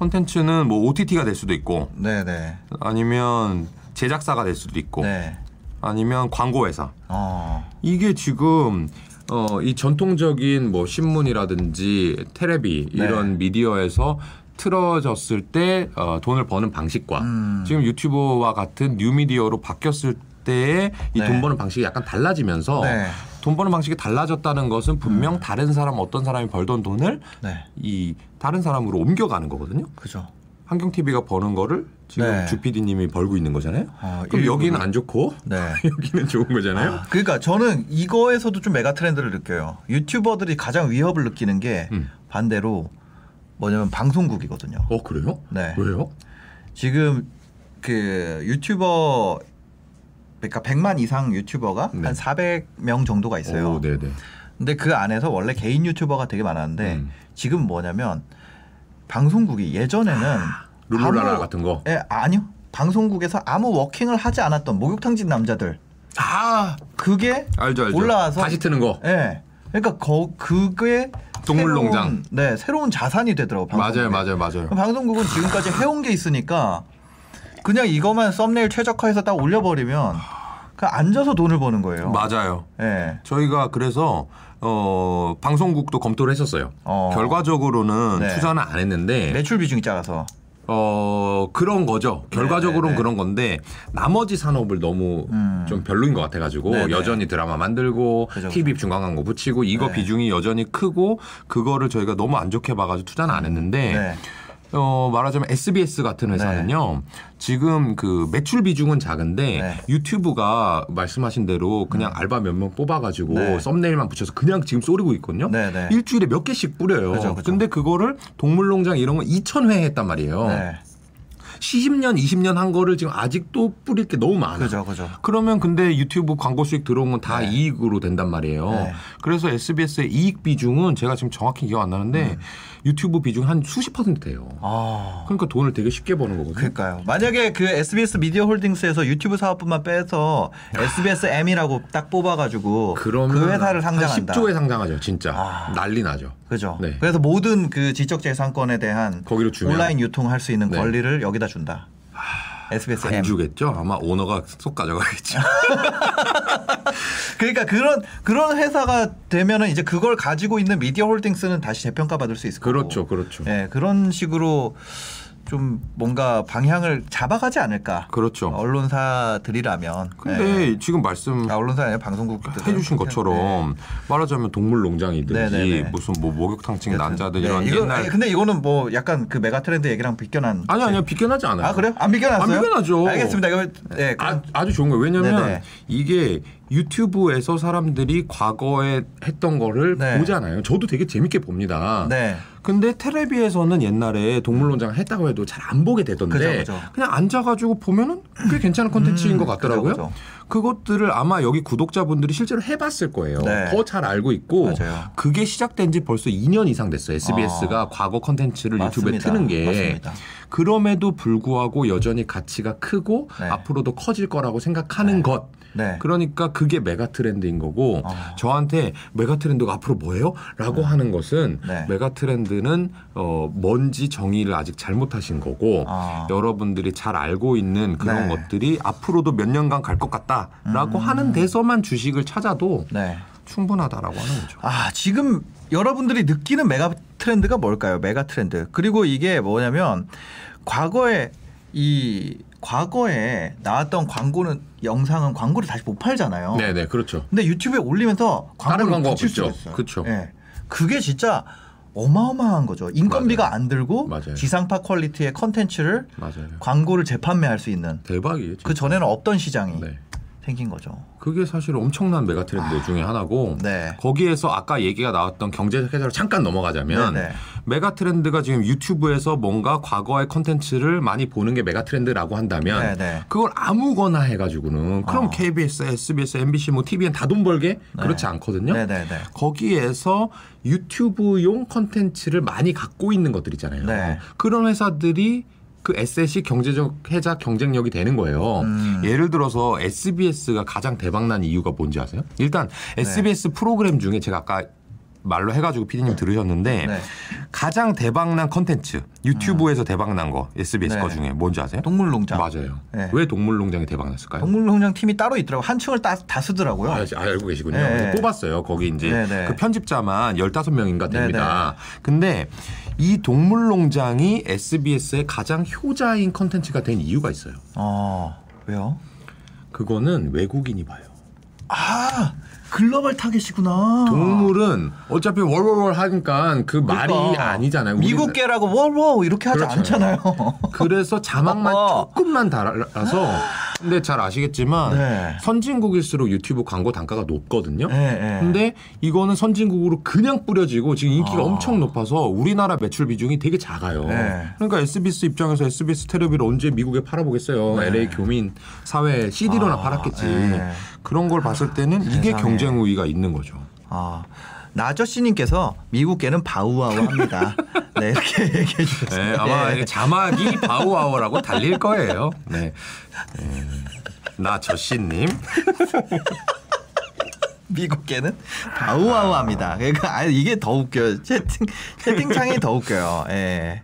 컨텐츠는 뭐 OTT가 될 수도 있고 네네. 아니면 제작사가 될 수도 있고 네. 아니면 광고 회사. 어. 이게 지금 어, 이 전통적인 뭐 신문이라든지 테레비 네. 이런 미디어에서 틀어졌을 때 어, 돈을 버는 방식과 음. 지금 유튜브와 같은 뉴미디어로 바뀌었을 때의 이 네. 돈 버는 방식이 약간 달라지면서 네. 돈 버는 방식이 달라졌다는 것은 분명 다른 사람 어떤 사람이 벌던 돈을 네. 이 다른 사람으로 옮겨가는 거거든요. 그죠. 환경 TV가 버는 거를 지금 네. 주 PD님이 벌고 있는 거잖아요. 아, 그럼. 여기는 안 좋고 네. *laughs* 여기는 좋은 거잖아요. 아, 그러니까 저는 이거에서도 좀 메가 트렌드를 느껴요. 유튜버들이 가장 위협을 느끼는 게 음. 반대로 뭐냐면 방송국이거든요. 어 그래요? 네. 왜요? 지금 그 유튜버 그러니까 100만 이상 유튜버가 네. 한 400명 정도가 있어요. 오, 네네. 근데 그 안에서 원래 개인 유튜버가 되게 많았는데 음. 지금 뭐냐면 방송국이 예전에는 룰루랄라 아무- 같은 거. 예, 아니요. 방송국에서 아무 워킹을 하지 않았던 목욕탕 진 남자들 아 그게 알죠 알죠. 올라와서 다시 트는 거. 예. 그러니까 거, 그게 동물농장. 새로운, 네, 새로운 자산이 되더라고. 방송국에. 맞아요 맞아요 맞아요. 방송국은 지금까지 해온 게 있으니까 그냥 이것만 썸네일 최적화해서 딱 올려버리면 그냥 앉아서 돈을 버는 거예요. 맞아요. 예. 저희가 그래서 어 방송국도 검토를 했었어요. 어. 결과적으로는 네. 투자는 안 했는데 매출 비중이 작아서. 어 그런 거죠. 결과적으로는 네, 네. 그런 건데 나머지 산업을 너무 음. 좀 별로인 것 같아가지고 네, 네. 여전히 드라마 만들고 그죠, TV 중간 광고 붙이고 이거 네. 비중이 여전히 크고 그거를 저희가 너무 안 좋게 봐가지고 투자는 안 했는데 네. 어, 말하자면 SBS 같은 회사는요, 지금 그 매출 비중은 작은데 네. 유튜브가 말씀하신 대로 그냥 알바 몇 명 뽑아가지고 네. 썸네일만 붙여서 그냥 지금 쏘리고 있거든요. 네, 네. 일주일에 몇 개씩 뿌려요. 그죠, 그죠. 근데 그거를 동물농장 이런 거 2,000회 했단 말이에요. 네. 10년, 20년 한 거를 지금 아직도 뿌릴 게 너무 많아. 그죠, 그죠. 그러면 근데 유튜브 광고 수익 들어온 건다 네. 이익으로 된단 말이에요. 네. 그래서 SBS의 이익 비중은 제가 지금 정확히 기억 안 나는데 유튜브 비중 한 수십 퍼센트예요. 음. 아. 그러니까 돈을 되게 쉽게 버는 거거든요. 그러니까요. 만약에 그 SBS 미디어 홀딩스에서 유튜브 사업부만 빼서 SBS M이라고 딱 뽑아가지고 그 회사를 상장한다. 한 10조에 상장하죠, 진짜. 아. 난리 나죠. 그죠. 네. 그래서 모든 그 지적재산권에 대한 거기로 주면 온라인 유통할 수 있는 네. 권리를 여기다 준다. SBS 안 M. 주겠죠? 아마 오너가 쏙 가져가겠죠. *laughs* 그러니까 그런 그런 회사가 되면은 이제 그걸 가지고 있는 미디어 홀딩스는 다시 재평가 받을 수 있을 거고. 그렇죠, 그렇죠. 예, 그런 식으로 좀 뭔가 방향을 잡아가지 않을까. 그렇죠. 언론사들이라면. 근데 예. 지금 말씀 아, 언론사 아니라 방송국 해주신 것처럼 말하자면 동물농장이든지 네, 네, 네. 무슨 뭐 목욕탕 찍는 남자들 이런 이거, 옛날 아니, 근데 이거는 뭐 약간 그 메가트렌드 얘기랑 비껴난. 아니 아니요 비껴나지 않아요. 아 그래요? 안 비껴났어요? 안 비껴나죠. 알겠습니다. 이거 네, 아, 아주 좋은 거예요. 왜냐면 네네. 이게 유튜브에서 사람들이 과거에 했던 거를 네. 보잖아요. 저도 되게 재밌게 봅니다. 네. 근데 텔레비에서는 옛날에 동물농장 했다고 해도 잘 안 보게 되던데 그죠, 그죠. 그냥 앉아가지고 보면은 꽤 괜찮은 콘텐츠인 음, 것 같더라고요. 그죠, 그것들을 아마 여기 구독자분들이 실제로 해봤을 거예요. 네. 더잘 알고 있고 맞아요. 그게 시작된 지 벌써 2년 이상 됐어요. SBS가 과거 콘텐츠를 유튜브에. 트는 게 맞습니다. 그럼에도 불구하고 여전히 가치가 크고 네. 앞으로도 커질 거라고 생각하는 것. 네. 그러니까 그게 메가 트렌드인 거고 어. 저한테 메가 트렌드가 앞으로 뭐예요? 라고 하는 것은 네. 메가 트렌드는 어 뭔지 정의를 아직 잘못하신 거고 아. 여러분들이 잘 알고 있는 그런 네. 것들이 앞으로도 몇 년간 갈 것 같다라고 음. 하는 데서만 주식을 찾아도 네. 충분하다라고 하는 거죠. 아, 지금 여러분들이 느끼는 메가 트렌드가 뭘까요? 메가 트렌드. 그리고 이게 뭐냐면 과거에 이 과거에 나왔던 광고는 영상은 광고를 다시 못 팔잖아요. 네 네 그렇죠. 근데 유튜브에 올리면서 다른 광고를 광고가 붙일 붙죠. 있어요. 그쵸. 예. 그게 진짜 어마어마한 거죠. 인건비가 안 들고 맞아요. 지상파 quality의 컨텐츠를 맞아요. 광고를 재판매할 수 있는 대박이에요. 그 전에는 없던 시장이 네. 생긴 거죠. 그게 사실 엄청난 mega trend 중에 하나고 네. 거기에서 아까 얘기가 나왔던 경제적 해설을 잠깐 넘어가자면 네, 네. mega trend가 지금 유튜브에서 뭔가 과거의 컨텐츠를 많이 보는 게 mega trend라고 한다면 네, 네. 그걸 아무거나 해가지고는 그럼 어. KBS, SBS, MBC, 뭐 TVN 다 돈 벌게 그렇지 않거든요. 네, 네, 네. 거기에서 유튜브용 컨텐츠를 많이 갖고 있는 것들 있잖아요. 네. 그런 회사들이 그 에셋이 경제적 해자 경쟁력이 되는 거예요. 음. 예를 들어서 SBS가 가장 대박난 이유가 뭔지 아세요? 일단 SBS 프로그램 중에 제가 아까 말로 해가지고 피디님 들으셨는데 네. 가장 대박난 컨텐츠 유튜브에서 대박난 거 SBS 네. 거 중에 뭔지 아세요? 동물농장. 맞아요. 네. 왜 동물농장이 대박났을까요? 동물농장 팀이 따로 있더라고. 한 층을 다, 다 쓰더라고요. 아, 알고 계시군요. 네. 그래서 뽑았어요. 거기 이제 네, 네. 그 편집자만 15명인가 네, 됩니다. 근데 이 동물농장이 SBS의 가장 효자인 컨텐츠가 된 이유가 있어요. 어, 왜요? 그거는 외국인이 봐요. 아, 글로벌 타겟이구나. 동물은 어차피 월월월 하니까 그 말이 그러니까. 아니잖아요. 미국계라고 워워 이렇게 하지 그렇잖아요. 않잖아요. 그래서 자막만 *laughs* 어. 조금만 달아서 근데 잘 아시겠지만 네. 선진국일수록 유튜브 광고 단가가 높거든요. 예, 예. 근데 이거는 선진국으로 그냥 뿌려지고 지금 인기가 아. 엄청 높아서 우리나라 매출 비중이 되게 작아요. 네. 그러니까 SBS 입장에서 SBS 테레비를 언제 미국에 팔아보겠어요. LA 교민 사회 CD로나 네. 아, 팔았겠지. 네. 그런 걸 봤을 때는 이게 세상에. 경쟁 우위가 있는 거죠. 아, 나저씨님께서 미국계는 바우와우합니다. 네 이렇게 얘기해 주셨어요. 네, 아마 예. 이게 자막이 바우아워라고 달릴 거예요. 네. 네. 나 저씨님. 미국계는 바우와우합니다. 그러니까 아, 이게 더 웃겨요. 채팅 채팅창이 더 웃겨요. 예.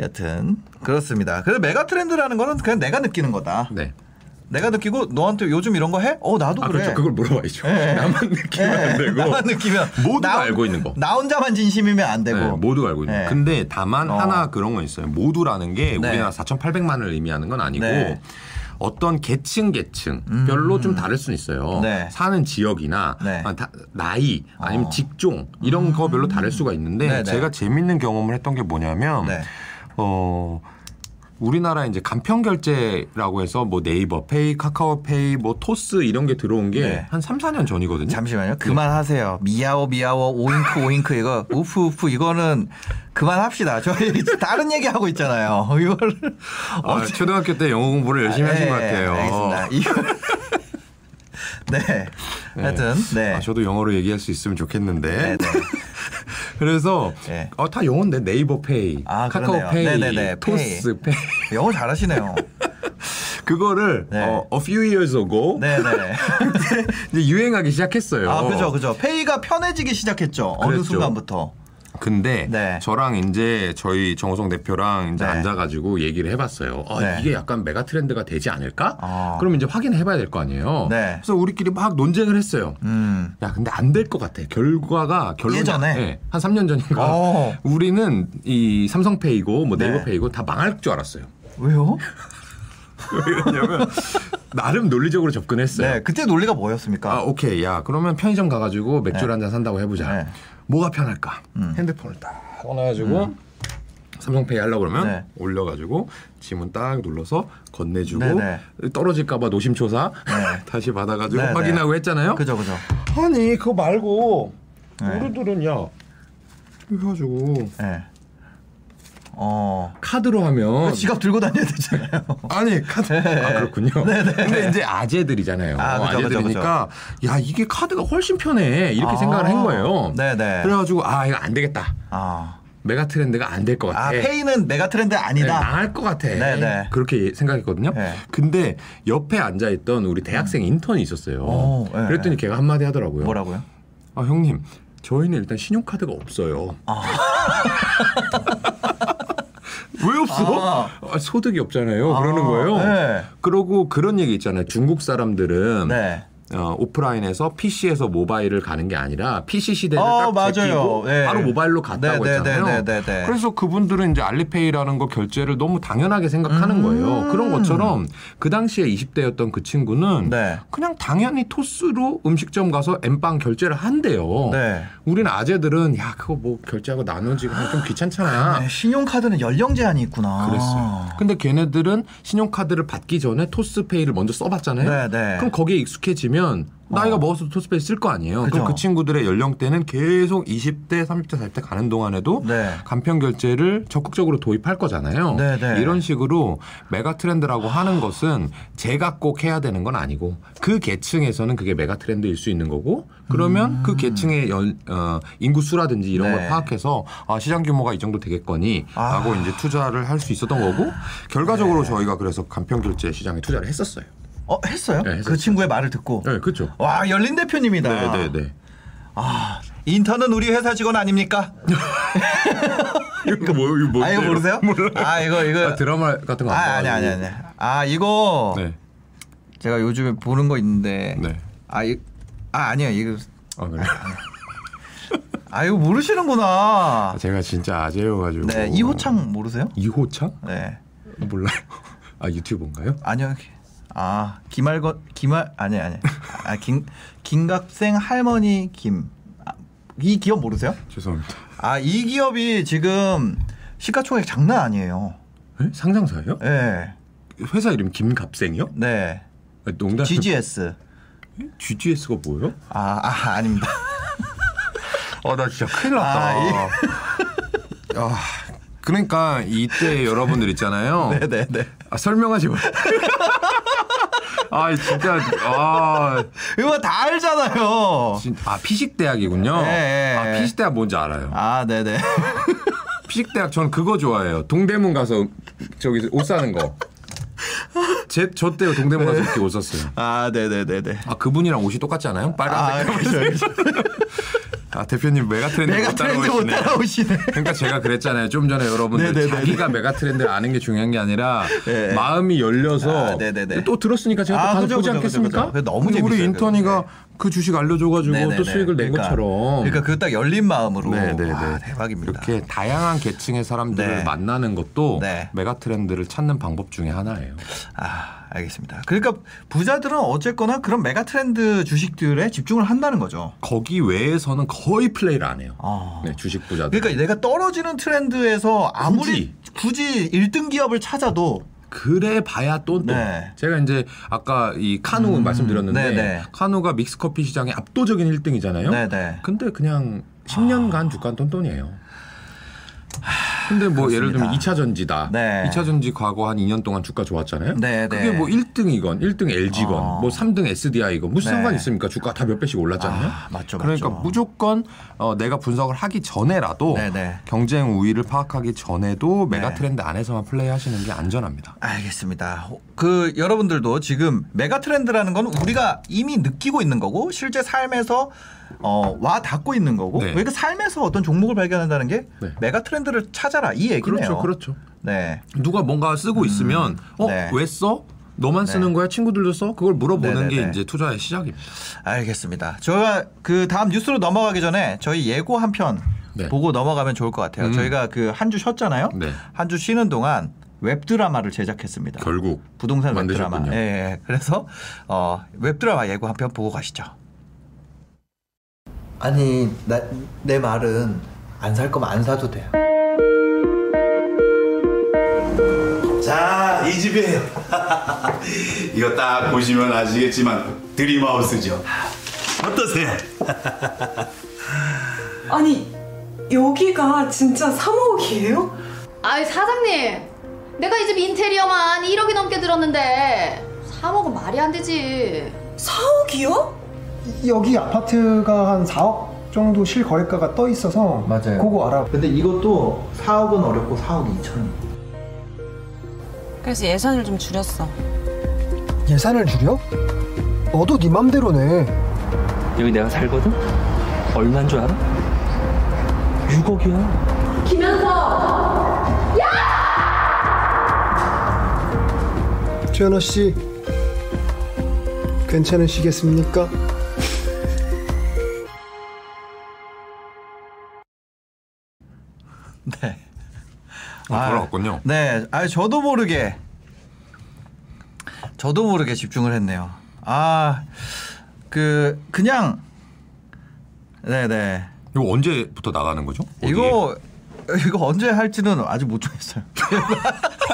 여튼 그렇습니다. 그래서 메가 트렌드라는 거는 그냥 내가 느끼는 거다. 네. 내가 느끼고 너한테 요즘 이런 거 해? 어 나도 아, 그래. 그렇죠. 그걸 물어봐야죠. 예. *laughs* 나만 느끼면 예, 안 되고. 나만 느끼면 모두가 나- 알고 있는 거. 나 혼자만 진심이면 안 되고. 네, 모두가 알고 있는 네. 거. 근데 다만 어. 하나 그런 건 있어요. 모두라는 게 네. 우리나라 4,800만을 의미하는 건 아니고 네. 어떤 계층 계층별로 좀 다를 수는 있어요. 네. 사는 지역이나 네. 아, 다- 나이 아니면 어. 직종 이런 거 별로 다를 수가 있는데 네, 네. 제가 재밌는 경험을 했던 게 뭐냐면 네. 어 우리나라 이제 간편 결제라고 해서 뭐 네이버 페이, 카카오 페이, 뭐 토스 이런 게 들어온 게 네. 한 3, 4년 전이거든요. 잠시만요. 그만하세요. meow meow oink oink 이거 *laughs* woof woof 이거는 그만합시다. 저희 다른 얘기 하고 있잖아요. *laughs* 이걸 아, 초등학교 때 영어 공부를 열심히 하신 것 네, 같아요. 알겠습니다. 이걸 *laughs* 네. 하여튼 네. 아, 저도 영어로 얘기할 수 있으면 좋겠는데. 네, 네. *laughs* 그래서 네. 어, 다 영어인데 네이버 페이, 아, 카카오. 페이, 네네네, 토스 페이. *laughs* 영어 잘하시네요. *laughs* 그거를 네. 어, a few years ago 네, 네. 이제 유행하기 시작했어요. 아, 그죠, 그죠. 페이가 편해지기 시작했죠. 어느 그랬죠. 순간부터. 근데 네. 저랑 이제 저희 정호성 대표랑 이제 네. 앉아가지고 얘기를 해봤어요. 아, 네. 이게 약간 메가 트렌드가 되지 않을까? 아. 그럼 이제 확인해봐야 될 거 아니에요. 네. 그래서 우리끼리 막 논쟁을 했어요. 음. 야, 근데 안 될 것 같아. 결과가 결론이 예전에? 네, 한 3년 전인가. 어. 우리는 이 삼성페이고 뭐 네. 네이버페이고 다 망할 줄 알았어요. 왜요? *laughs* 왜 그러냐면 나름 논리적으로 접근했어요. 네, 그때 논리가 뭐였습니까? 아, 오케이. 야, 그러면 편의점 가가지고 맥주를 한잔 산다고 해보자. 네. 뭐가 편할까? 핸드폰을 딱 꺼내가지고 삼성페이 하려고 그러면 네. 올려가지고 지문 딱 눌러서 건네주고 네, 떨어질까봐 노심초사 네. *laughs* 다시 받아가지고 네, 네. 확인하고 했잖아요. 그죠, 그죠. 아니 그거 말고 네. 우리들은 야 해가지고 네. 어. 카드로 하면 지갑 들고 다녀야 되잖아요. 아니 카드 네. 아 그렇군요. 근데 이제 아재들이잖아요. 아, 그죠, 아재들이니까 야 이게 카드가 훨씬 편해 이렇게 생각을 한 거예요. 네네. 그래가지고 아 이거 안 되겠다. 아. 메가 트렌드가 안 될 것 같아. 아, 페이는 메가 트렌드 네, 아니다. 망할 것 같아. 네네. 그렇게 생각했거든요. 네. 근데 옆에 앉아 있던 우리 대학생 인턴이 있었어요. 오, 네, 그랬더니 걔가 한마디 하더라고요. 뭐라고요? 아 형님 저희는 일단 신용카드가 없어요. *laughs* 왜 없어? 아, 소득이 없잖아요. 그러는 아, 거예요. 네. 그러고 그런 얘기 있잖아요. 중국 사람들은 네. 어, 오프라인에서 PC에서 모바일을 가는 게 아니라 PC 시대를 어, 딱 맞아요. 네. 바로 모바일로 갔다고 네, 네, 했잖아요. 네, 네, 네. 그래서 그분들은 이제 알리페이라는 거 결제를 너무 당연하게 생각하는 음. 거예요. 그런 것처럼 그 당시에 20대였던 그 친구는 네. 그냥 당연히 토스로 음식점 가서 엠빵 결제를 한대요. 네. 우리는 아재들은 야 그거 뭐 결제하고 나눠지고 좀 귀찮잖아. 네, 신용카드는 연령 제한이 있구나. 그랬어요. 근데 걔네들은 신용카드를 받기 전에 토스페이를 먼저 써봤잖아요. 네, 네. 그럼 거기에 익숙해지면 나이가 먹어서 토스페이 쓸거 아니에요. 그죠. 그럼 그 친구들의 연령대는 계속 20대, 30대, 40대 가는 동안에도 네. 간편 결제를 적극적으로 도입할 거잖아요. 네, 네. 이런 식으로 메가 트렌드라고 하는 것은 제가 꼭 해야 되는 건 아니고 그 계층에서는 그게 메가 트렌드일 수 있는 거고 그러면 그 계층의 연, 어, 인구 수라든지 이런 음. 네. 걸 파악해서 아, 시장 규모가 이 정도 되겠거니 아. 라고 이제 투자를 할 수 있었던 거고 결과적으로 저희가 그래서 간편 결제 시장에 투자를 했었어요. 어, 했어요? 네. 그 친구의 말을 듣고. 네, 그렇죠. 와, 열린 대표님이다. 네, 네, 네. 아, 인턴은 우리 회사 직원 아닙니까? *laughs* 이거 뭐 이거 뭐 아, 이거 모르세요? 아, 이거 이거 아, 드라마 같은 거 아, 안 아니 아니. 아니. 아, 이거 네. 제가 요즘에 보는 거 있는데. 네. 아, 이 아, 아니요. 이거 아, 그래. 아, 이거 모르시는구나. 제가 진짜 아재여 가지고. 네, 이호창 모르세요? 이호창? 네. 몰라요. 아, 유튜버인가요? 아니요. 아, 김알거 김알 아니 아니. 아, 김 김갑생 할머니 김. 아, 이 기업 모르세요? 죄송합니다. 아, 이 기업이 지금 시가총액 장난 아니에요. 에? 상장사예요? 예. 회사 이름 김갑생이요? 네. 아, 농담. GGS. GGS가 뭐예요? 아, 아 아닙니다. 아, *laughs* 나 진짜 큰일 났다. 아, *laughs* 아, 그러니까 이때 여러분들 있잖아요. 네네네. *laughs* 아, 설명하지 마. 아, 진짜 아, 이거 다 알잖아요. 진, 아 피식 대학이군요. 네, 네, 아, 네. 피식 대학 뭔지 알아요. 아, 네네. *laughs* 피식 대학 저는 그거 좋아해요. 동대문 가서 저기 옷 사는 거. 제저 때요 동대문 가서 그렇게 옷 샀어요. 아, 네네네네. 아 그분이랑 옷이 똑같지 않아요? 아, 빨간색. 그렇죠. 그렇죠. 아 대표님 mega trend mega 못 트렌드 못 따라오시네. 그러니까 제가 그랬잖아요. 좀 전에 여러분들 네네네네. 자기가 mega trend를 아는 게 중요한 게 아니라 네. 마음이 열려서 아. 또 들었으니까 제가 아, 또 가서 그죠, 보지 그죠, 않겠습니까? 그죠, 그죠. 너무 우리 재밌어요, 인턴이가 그 주식 알려줘가지고 또 네네네. 수익을 낸 그러니까, 것처럼. 그러니까 그 딱 열린 마음으로. 네네네. 와, 대박입니다. 이렇게 다양한 계층의 사람들을 네. 만나는 것도 네. mega trend를 찾는 방법 중에 하나예요. 아, 알겠습니다. 그러니까 부자들은 어쨌거나 그런 mega trend 주식들에 집중을 한다는 거죠. 거기 외에서는 거의 플레이를 안 해요. 아. 네, 주식 부자들. 그러니까 내가 떨어지는 trend에서 아무리 굳이 1등 기업을 찾아도 그래 봐야 똔똔. 네. 제가 이제 아까 이 카누 말씀드렸는데 네네. 카누가 믹스커피 시장의 압도적인 1등이잖아요. 네네. 근데 그냥 10년간 주가는 똔똔이에요. 근데 뭐 예를 들면 그렇습니다. 2차 전지다. 네. 2차 전지 과거 한 2년 동안 주가 좋았잖아요. 네, 그게 네. 뭐 1등이건 1등 LG건 어. 뭐 3등 SDI건 무슨 네. 상관 있습니까? 주가 다 몇 배씩 올랐잖아요. 아, 맞죠, 그러니까 맞죠. 무조건 어, 내가 분석을 하기 전에라도 네, 네. 경쟁 우위를 파악하기 전에도 메가 네. 트렌드 안에서만 플레이하시는 게 안전합니다. 알겠습니다. 그 여러분들도 지금 메가 트렌드라는 건 우리가 이미 느끼고 있는 거고 실제 삶에서 어, 와 닿고 있는 거고 네. 그러니까 삶에서 어떤 종목을 발견한다는 게 네. 메가 트렌드를 찾아라 이 얘기네요. 그렇죠, 그렇죠. 네. 누가 뭔가 쓰고 있으면 어 네. 왜 써? 너만 쓰는 네. 거야? 친구들도 써? 그걸 물어보는 게 네네네. 이제 투자의 시작입니다. 알겠습니다. 저희가 그 다음 뉴스로 넘어가기 전에 저희 예고 한편 네. 보고 넘어가면 좋을 것 같아요. 음. 저희가 그 한 주 쉬었잖아요. 네. 한주 쉬는 동안 웹 드라마를 제작했습니다. 결국 부동산 웹 드라마. 만드셨군요. 예, 예. 그래서 어, 웹 드라마 예고 한 편 보고 가시죠. 아니 나, 내 말은 안 살 거면 안 사도 돼요 자, 이 집이에요. *laughs* 이거 딱 보시면 아시겠지만 dream house죠. 어떠세요? *laughs* 아니 여기가 진짜 3억이에요? 아이 사장님 내가 이 집 인테리어만 1억이 넘게 들었는데 3억은 말이 안 되지 4억이요? 여기 아파트가 한 4억 정도 실거래가가 떠 있어서 맞아요. 그거 알아. 근데 이것도 4억은 어렵고 4억 2천 그래서 예산을 좀 줄였어. 예산을 줄여? 너도 네 맘대로네. 여기 내가 살거든? 얼마인 줄 알아? 6억이야. 최현아 씨 괜찮으시겠습니까? 어, 돌아왔군요. 네. 아, 저도 모르게 저도 모르게 집중을 했네요. 아, 그 그냥 네, 네. 이거 언제부터 나가는 거죠? 어디에? 이거 이거 언제 할지는 아직 못 정했어요. *laughs*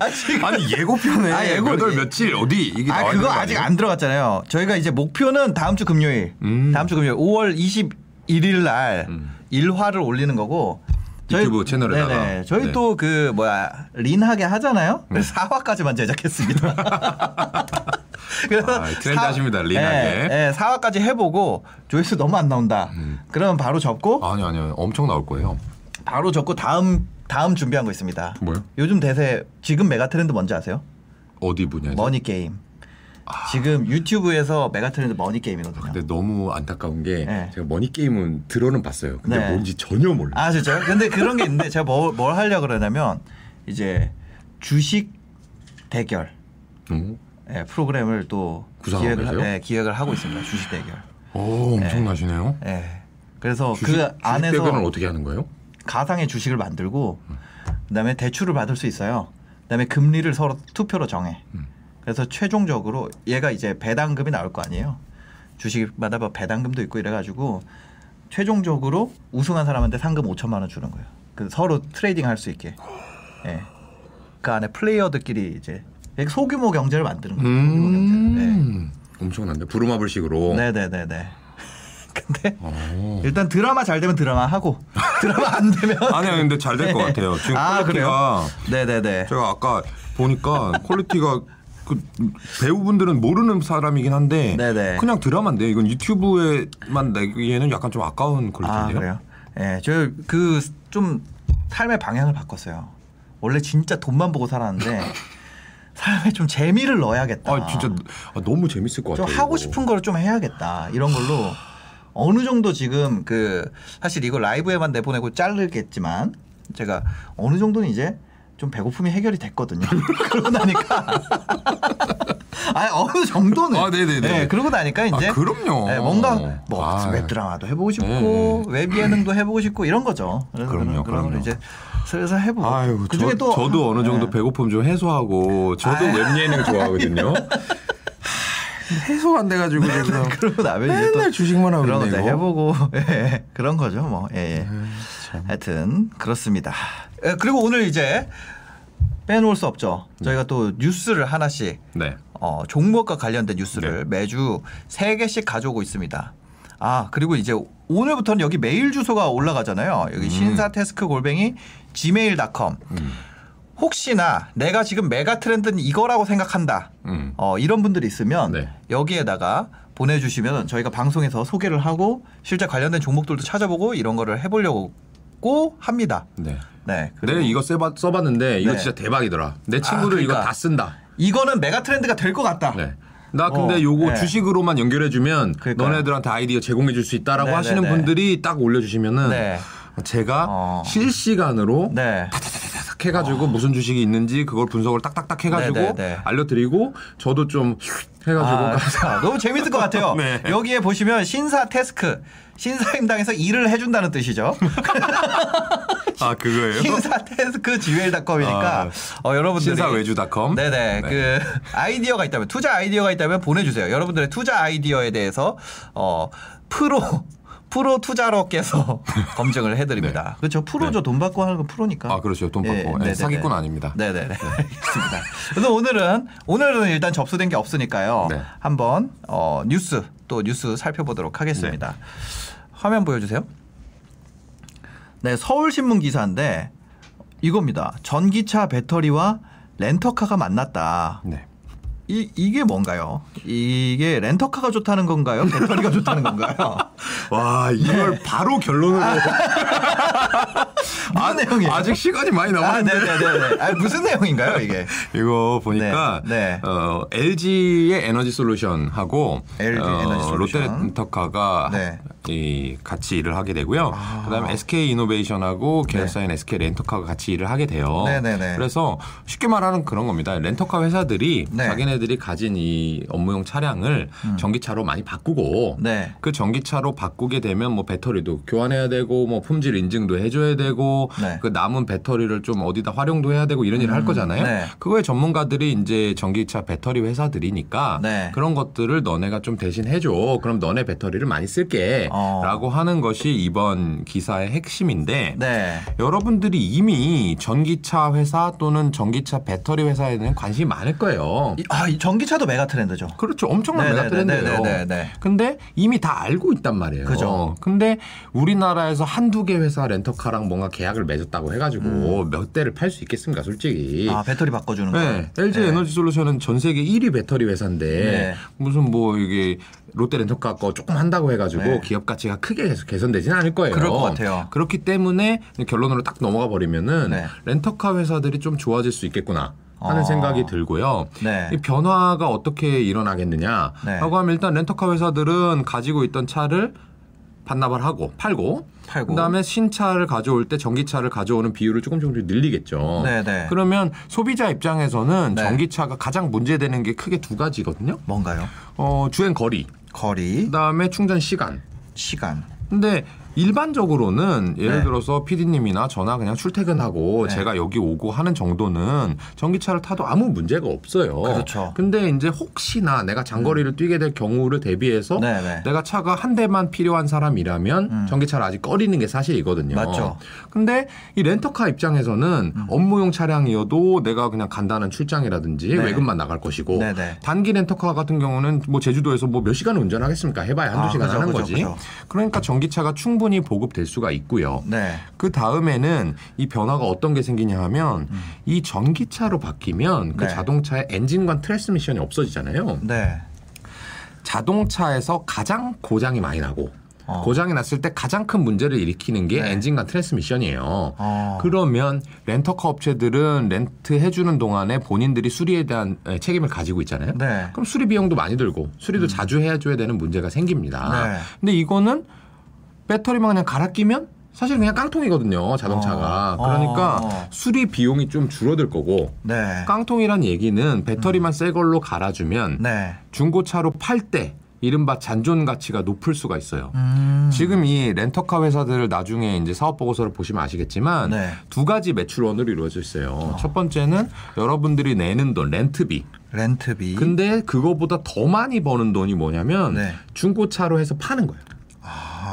아니, 아니 예고편에 아, 예고- 몇월 며칠 어디 이게 아 그거 아직? 안 들어갔잖아요. 저희가 이제 목표는 다음 주 금요일, 음. 다음 주 금요일 5월 21일 날 음. 일화를 올리는 거고. 유튜브 채널에다가. 네네. 저희 네. 또그 뭐야 린하게 하잖아요. *laughs* *laughs* 그래서 4화까지만 제작했습니다. 그래서 아, 트렌드 하십니다, lean하게. 네, 네, 4화까지 해보고 조회수 너무 안 나온다. 그러면 바로 접고 아니 아니요 엄청 나올 거예요. 바로 접고 다음 다음 준비한 거 있습니다. 뭐요? 요즘 대세 지금 mega trend 뭔지 아세요? 어디 분야에서? 머니 게임. 지금 유튜브에서 mega trend 머니 게임이거든요. 근데 너무 안타까운 게 네. 제가 머니 게임은 들어는 봤어요. 근데 네. 뭔지 전혀 몰라. 요 아 진짜요? 근데 그런 게 있는데 제가 뭘, 뭘 하려고 그러냐면 이제 주식 대결 어? 예, 프로그램을 또 기획을? 예, 기획을 하고 있습니다. 주식 대결. 오 엄청나시네요. 예. 그래서 주식, 그 주식 안에서 대결은 어떻게 하는 거예요? 가상의 주식을 만들고 그다음에 대출을 받을 수 있어요. 그다음에 금리를 서로 투표로 정해. 음. 그래서 최종적으로 얘가 이제 배당금이 나올 거 아니에요. 주식마다 뭐 배당금도 있고 이래가지고 최종적으로 우승한 사람한테 상금 5천만 원 주는 거예요. 그 서로 trading 할 수 있게. 예. 그 안에 플레이어들끼리 이제 소규모 경제를 만드는 거죠. 소규모 경제. 네. 음. 엄청난데 부루마블식으로. 네네네네. *laughs* 근데 어. 일단 드라마 잘 되면 드라마 하고 *laughs* 드라마 안 되면 아니 야 근데 잘 될것 네. 같아요. 지금 아, quality가 네네네. 제가 아까 보니까 quality가 그 배우분들은 모르는 사람이긴 한데 네네. 그냥 드라마인데 이건 유튜브에만 내기에는 약간 좀 아까운 아 quality인데요. 그래요? 예, 저그 좀 삶의 방향을 바꿨어요. 원래 진짜 돈만 보고 살았는데 *laughs* 삶에 좀 재미를 넣어야겠다. 아 진짜 아, 너무 재밌을 것좀 같아요. 하고 이거. 싶은 걸 좀 해야겠다. 이런 걸로 어느 정도 지금 그 사실 이거 라이브에만 내보내고 자르겠지만 제가 어느 정도는 이제 좀 배고픔이 해결이 됐거든요. *laughs* 그러고 나니까 *laughs* 아 어느 정도는 아, 네네네. 네, 그러고 나니까 이제 아, 그럼요. 네, 뭔가 뭐 아. 웹드라마도 해보고 싶고 웹 예능도 해보고 싶고 이런 거죠. 그래서 그럼요, 그런 그럼요. 이제 슬슬 해보고 아유, 그중에 저, 또 저도 어느 정도 네. 배고픔 좀 해소하고 저도 아유. 웹 예능 좋아하거든요. *laughs* 하, 해소 안 돼가지고 지금 그러고 나면 맨날 주식만 하고 그런 이거. 해보고 예, 그런 거죠 뭐 예, 예. 하여튼 그렇습니다. 예, 그리고 오늘 이제 빼놓을 수 없죠. 저희가 또 뉴스를 하나씩 네. 어, 종목과 관련된 뉴스를 매주 세 개씩 가져오고 있습니다. 아 그리고 이제 오늘부터는 여기 메일 주소가 올라가잖아요. 음. 여기 신사테스크 골뱅이 gmail.com 혹시나 내가 지금 메가 트렌드는 이거라고 생각한다. 음. 어, 이런 분들이 있으면 네. 여기에다가 보내주시면 저희가 방송에서 소개를 하고 실제 관련된 종목들도 찾아보고 이런 거를 해보려고 합니다. 네. 네. 내가 이거 써봤, 써봤는데 이거 네. 진짜 대박이더라. 내 친구들 아, 이거 그러니까. 다 쓴다. 이거는 메가 트렌드가 될 것 같다. 네. 나 근데 어, 요거 네. 주식으로만 연결해주면 그러니까요. 너네들한테 아이디어 제공해 줄 수 있다라고 네, 하시는 네, 네. 분들이 딱 올려주시면은 네. 제가 어. 실시간으로 네. 탁 해가지고 무슨 주식이 있는지 그걸 분석을 딱딱딱 해가지고 네, 네, 네. 알려드리고 저도 좀 해가지고 아, 자, 너무 재밌을 것 같아요. *laughs* 네. 여기에 보시면 신사 테스크 신사임당에서 일을 해준다는 뜻이죠. *laughs* 아 그거예요? 신사 테스크 gmail.com이니까 아, 어, 여러분들이 신사 외주닷컴. 네네 네. 그 아이디어가 있다면 투자 아이디어가 있다면 보내주세요. 여러분들의 투자 아이디어에 대해서 어 프로 프로 투자로께서 *laughs* 검증을 해드립니다. 그렇죠. 프로죠. 돈 받고 하는 건 프로니까. 아 그렇죠 돈 받고 예, 네네네. 사기꾼 아닙니다. 네네네. 알겠습니다. 그래서 오늘은 오늘은 일단 접수된 게 없으니까요. 네. 한번 어, 뉴스 또 뉴스 살펴보도록 하겠습니다. 네. 화면 보여주세요. 네, 서울신문 기사인데 이겁니다. 전기차 배터리와 렌터카가 만났다. 네. 이 이게 뭔가요? 이게 렌터카가 좋다는 건가요? 배터리가 좋다는 건가요? *laughs* 와 이걸 바로 결론으로 *laughs* 무슨 내용이에요? 아직 시간이 많이 아, 남았는데 네네네. 아, 무슨 내용인가요, 이게? *laughs* 이거 보니까 네, 네. 어, LG의 에너지 솔루션하고 LG 에너지 솔루션. 롯데렌터카가 네. 이 같이 일을 하게 되고요. 그다음에 SK 이노베이션하고 계열사인 SK 렌터카가 같이 일을 하게 돼요. 네, 네, 네. 그래서 쉽게 말하는 그런 겁니다. 렌터카 회사들이 네. 자기네들이 가진 이 업무용 차량을 전기차로 많이 바꾸고 음. 네. 그 전기차로 바꾸게 되면 뭐 배터리도 교환해야 되고 뭐 품질 인증도 해줘야 되고 네. 그 남은 배터리를 좀 어디다 활용도 해야 되고 이런 일을 할 거잖아요. 네. 그거에 전문가들이 이제 전기차 배터리 회사들이니까 네. 그런 것들을 너네가 좀 대신 해줘. 그럼 너네 배터리를 많이 쓸게. 어. 라고 하는 것이 이번 기사의 핵심인데 네. 여러분들이 이미 전기차 회사 또는 전기차 배터리 회사에 대한 관심이 많을 거예요. 이- 아, 이 전기차도 메가 트렌드죠. 그렇죠. 엄청난 네네네, 메가 트렌드예요. 네네네. 근데 이미 다 알고 있단 말이에요. 그죠. 근데 우리나라에서 한두 개 회사 렌터카랑 뭔가 계약을 맺었다고 해 가지고 몇 대를 팔 수 있겠습니까, 솔직히. 음. 아, 배터리 바꿔 주는 거. 네, LG 네. 에너지 솔루션은 전 세계 1위 배터리 회사인데 네. 무슨 뭐 이게 롯데 렌터카 거 조금 한다고 해 가지고 네. 기업 가치가 크게 개선- 개선되지는 않을 거예요. 그럴 것 같아요. 그렇기 때문에 결론으로 딱 넘어가 버리면은 네. 렌터카 회사들이 좀 좋아질 수 있겠구나. 하는 어. 생각이 들고요. 네. 이 변화가 어떻게 일어나겠느냐 네. 하고 하면 일단 렌터카 회사들은 가지고 있던 차를 반납을 하고 팔고, 팔고. 그다음에 신차를 가져올 때 전기차를 가져오는 비율을 조금 조금씩 늘리겠죠. 네네. 그러면 소비자 입장에서는 네. 전기차가 가장 문제되는 게 크게 두 가지거든요. 뭔가요? 어, 주행 거리, 거리, 그다음에 충전 시간. 시간. 근데 일반적으로는 예를 네. 들어서 PD님이나 저나 그냥 출퇴근하고 네. 제가 여기 오고 하는 정도는 전기차를 타도 아무 문제가 없어요. 그렇죠. 근데 이제 혹시나 내가 장거리를 뛰게 될 경우를 대비해서 네, 네. 내가 차가 한 대만 필요한 사람이라면 음. 전기차를 아직 꺼리는 게 사실이거든요. 맞죠. 근데 이 렌터카 입장에서는 업무용 차량이어도 내가 그냥 간단한 출장이라든지 네. 외근만 나갈 것이고 네, 네. 단기 렌터카 같은 경우는 뭐 제주도에서 뭐 몇 시간을 운전하겠습니까? 해봐야 한두 아, 시간 그죠, 하는 그죠, 거지. 그죠. 그러니까 전기차가 충분히 보급될 수가 있고요. 네. 그 다음에는 이 변화가 어떤 게 생기냐 하면 이 전기차로 바뀌면 그 음. 네. 자동차의 엔진관 트랜스미션이 없어지잖아요. 네. 자동차에서 가장 고장이 많이 나고 어. 고장이 났을 때 가장 큰 문제를 일으키는 게 네. 엔진관 트랜스미션이에요. 어. 그러면 렌터카 업체들은 렌트 해주는 동안에 본인들이 수리에 대한 에, 책임을 가지고 있잖아요. 네. 그럼 수리 비용도 많이 들고 수리도 자주 해줘야 되는 문제가 생깁니다. 네. 근데 이거는 배터리만 그냥 갈아 끼면 사실 그냥 깡통이거든요 자동차가 어. 그러니까 어. 수리 비용이 좀 줄어들 거고 네. 깡통이란 얘기는 배터리만 새 걸로 갈아주면 네. 중고차로 팔 때 이른바 잔존 가치가 높을 수가 있어요. 음. 지금 이 렌터카 회사들을 나중에 이제 사업 보고서를 보시면 아시겠지만 네. 두 가지 매출원으로 이루어져 있어요. 첫 번째는 여러분들이 내는 돈 렌트비. 렌트비. 근데 그거보다 더 많이 버는 돈이 뭐냐면 네. 중고차로 해서 파는 거예요.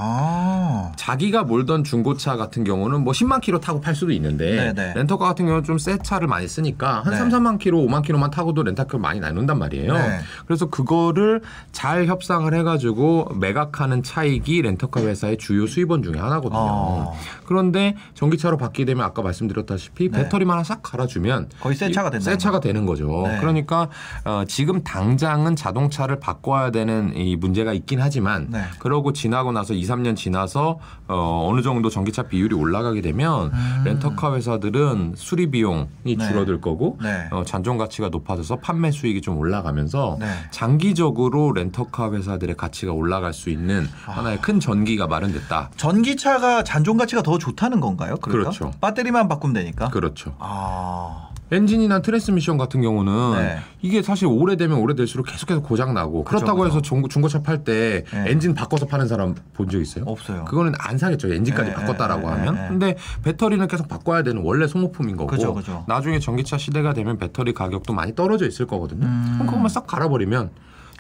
아. 자기가 몰던 중고차 같은 경우는 뭐 10만 킬로 타고 팔 수도 있는데 네네. 렌터카 같은 경우는 좀 새 차를 많이 쓰니까 한 네. 3, 4만 킬로, 5만 킬로만 타고도 렌터카를 많이 나눈단 말이에요. 네. 그래서 그거를 잘 협상을 해가지고 매각하는 차익이 렌터카 회사의 주요 수입원 중에 하나거든요. 어. 그런데 전기차로 바뀌게 되면 아까 말씀드렸다시피 네. 배터리만 하나 싹 갈아주면 거의 새 차가 된다는 새 차가 되는 거죠. 네. 그러니까 어, 지금 당장은 자동차를 바꿔야 되는 이 문제가 있긴 하지만 네. 그러고 지나고 나서 2, 3년 지나서 어, 어느 정도 전기차 비율이 올라가게 되면 렌터카 회사들은 수리 비용이 음. 네. 줄어들 거고 네. 어, 잔존 가치가 높아져서 판매 수익이 좀 올라가면서 네. 장기적으로 렌터카 회사들의 가치가 올라갈 수 있는 아. 하나의 큰 전기가 마련됐다. 전기차가 잔존 가치가 더 좋다는 건가요? 그러니까? 그렇죠. 배터리만 바꾸면 되니까. 그렇죠. 아. 엔진이나 transmission 같은 경우는 네. 이게 사실 오래되면 오래될수록 계속해서 고장 나고 그죠, 그렇다고 그죠. 해서 중고, 중고차 팔때 네. 엔진 바꿔서 파는 사람 본 적 있어요? 없어요. 그거는 안 사겠죠. 엔진까지 네, 바꿨다라고 네, 하면. 근데 배터리는 계속 바꿔야 되는 원래 소모품인 거고. 그죠, 그죠. 나중에 전기차 시대가 되면 배터리 가격도 많이 떨어져 있을 거거든요. 음. 그럼 그것만 싹 갈아버리면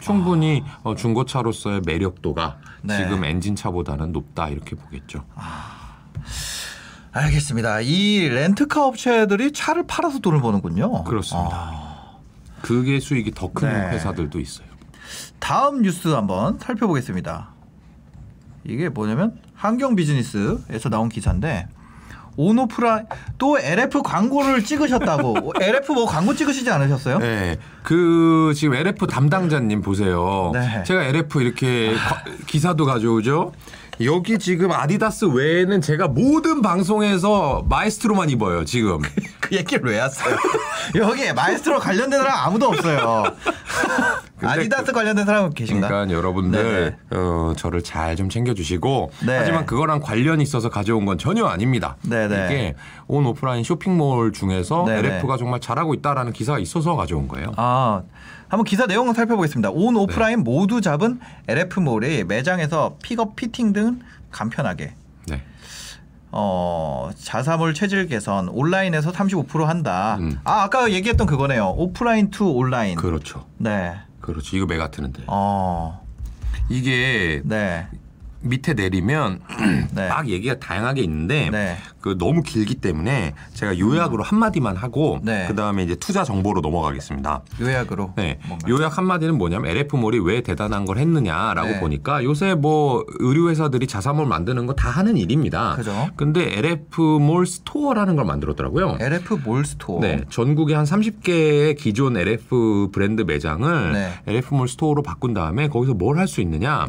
충분히 어, 중고차로서의 매력도가 네. 지금 엔진차보다는 높다 이렇게 보겠죠. 알겠습니다. 이 렌트카 업체들이 차를 팔아서 돈을 버는군요. 그렇습니다. 아. 그게 수익이 더큰 네. 회사들도 있어요. 다음 뉴스 한번 살펴보겠습니다. 이게 뭐냐면 환경 비즈니스에서 나온 기사인데 온오프라 또 LF 광고를 찍으셨다고. *laughs* LF 뭐 광고 찍으시지 않으셨어요? 네. 그 지금 LF 담당자님 보세요. 네. 제가 LF 이렇게 거- 기사도 가져오죠. 여기 지금 아디다스 외에는 제가 모든 방송에서 마에스트로만 입어요, 지금. *laughs* 그 얘기를 왜 했어요? *laughs* 여기 마에스트로 관련된 사람 아무도 없어요. *laughs* 아디다스 관련된 사람은 계신가? 그러니까 여러분들 네네. 어, 저를 잘 좀 챙겨주시고 네. 하지만 그거랑 관련이 있어서 가져온 건 전혀 아닙니다. 네네. 이게 온 오프라인 쇼핑몰 중에서 네네. LF가 정말 잘하고 있다라는 기사가 있어서 가져온 거예요. 아, 한번 기사 내용을 살펴보겠습니다. 온 오프라인 네. 모두 잡은 LF몰이 매장에서 픽업, 피팅 등 간편하게 네. 어, 자사몰 체질 개선 온라인에서 35% 한다. 음. 아, 아까 얘기했던 그거네요. offline to online. 그렇죠. 네. 그렇죠. 이거 mega trend인데. 어. 이게 네. 밑에 내리면 *clears throat* 네. 막 얘기가 다양하게 있는데 네. 그 너무 길기 때문에 제가 요약으로 한 마디만 하고 네. 그 다음에 이제 투자 정보로 넘어가겠습니다. 요약으로. 네. 뭔가. 요약 한 마디는 뭐냐면 LF몰이 왜 대단한 걸 했느냐라고 네. 보니까 요새 뭐 의류회사들이 자사몰 만드는 거 다 하는 일입니다. 그죠. 근데 LF몰 스토어라는 걸 만들었더라고요. LF 몰 스토어. 네, 전국에 한 30개의 기존 LF 브랜드 매장을 네. LF몰 스토어로 바꾼 다음에 거기서 뭘 할 수 있느냐?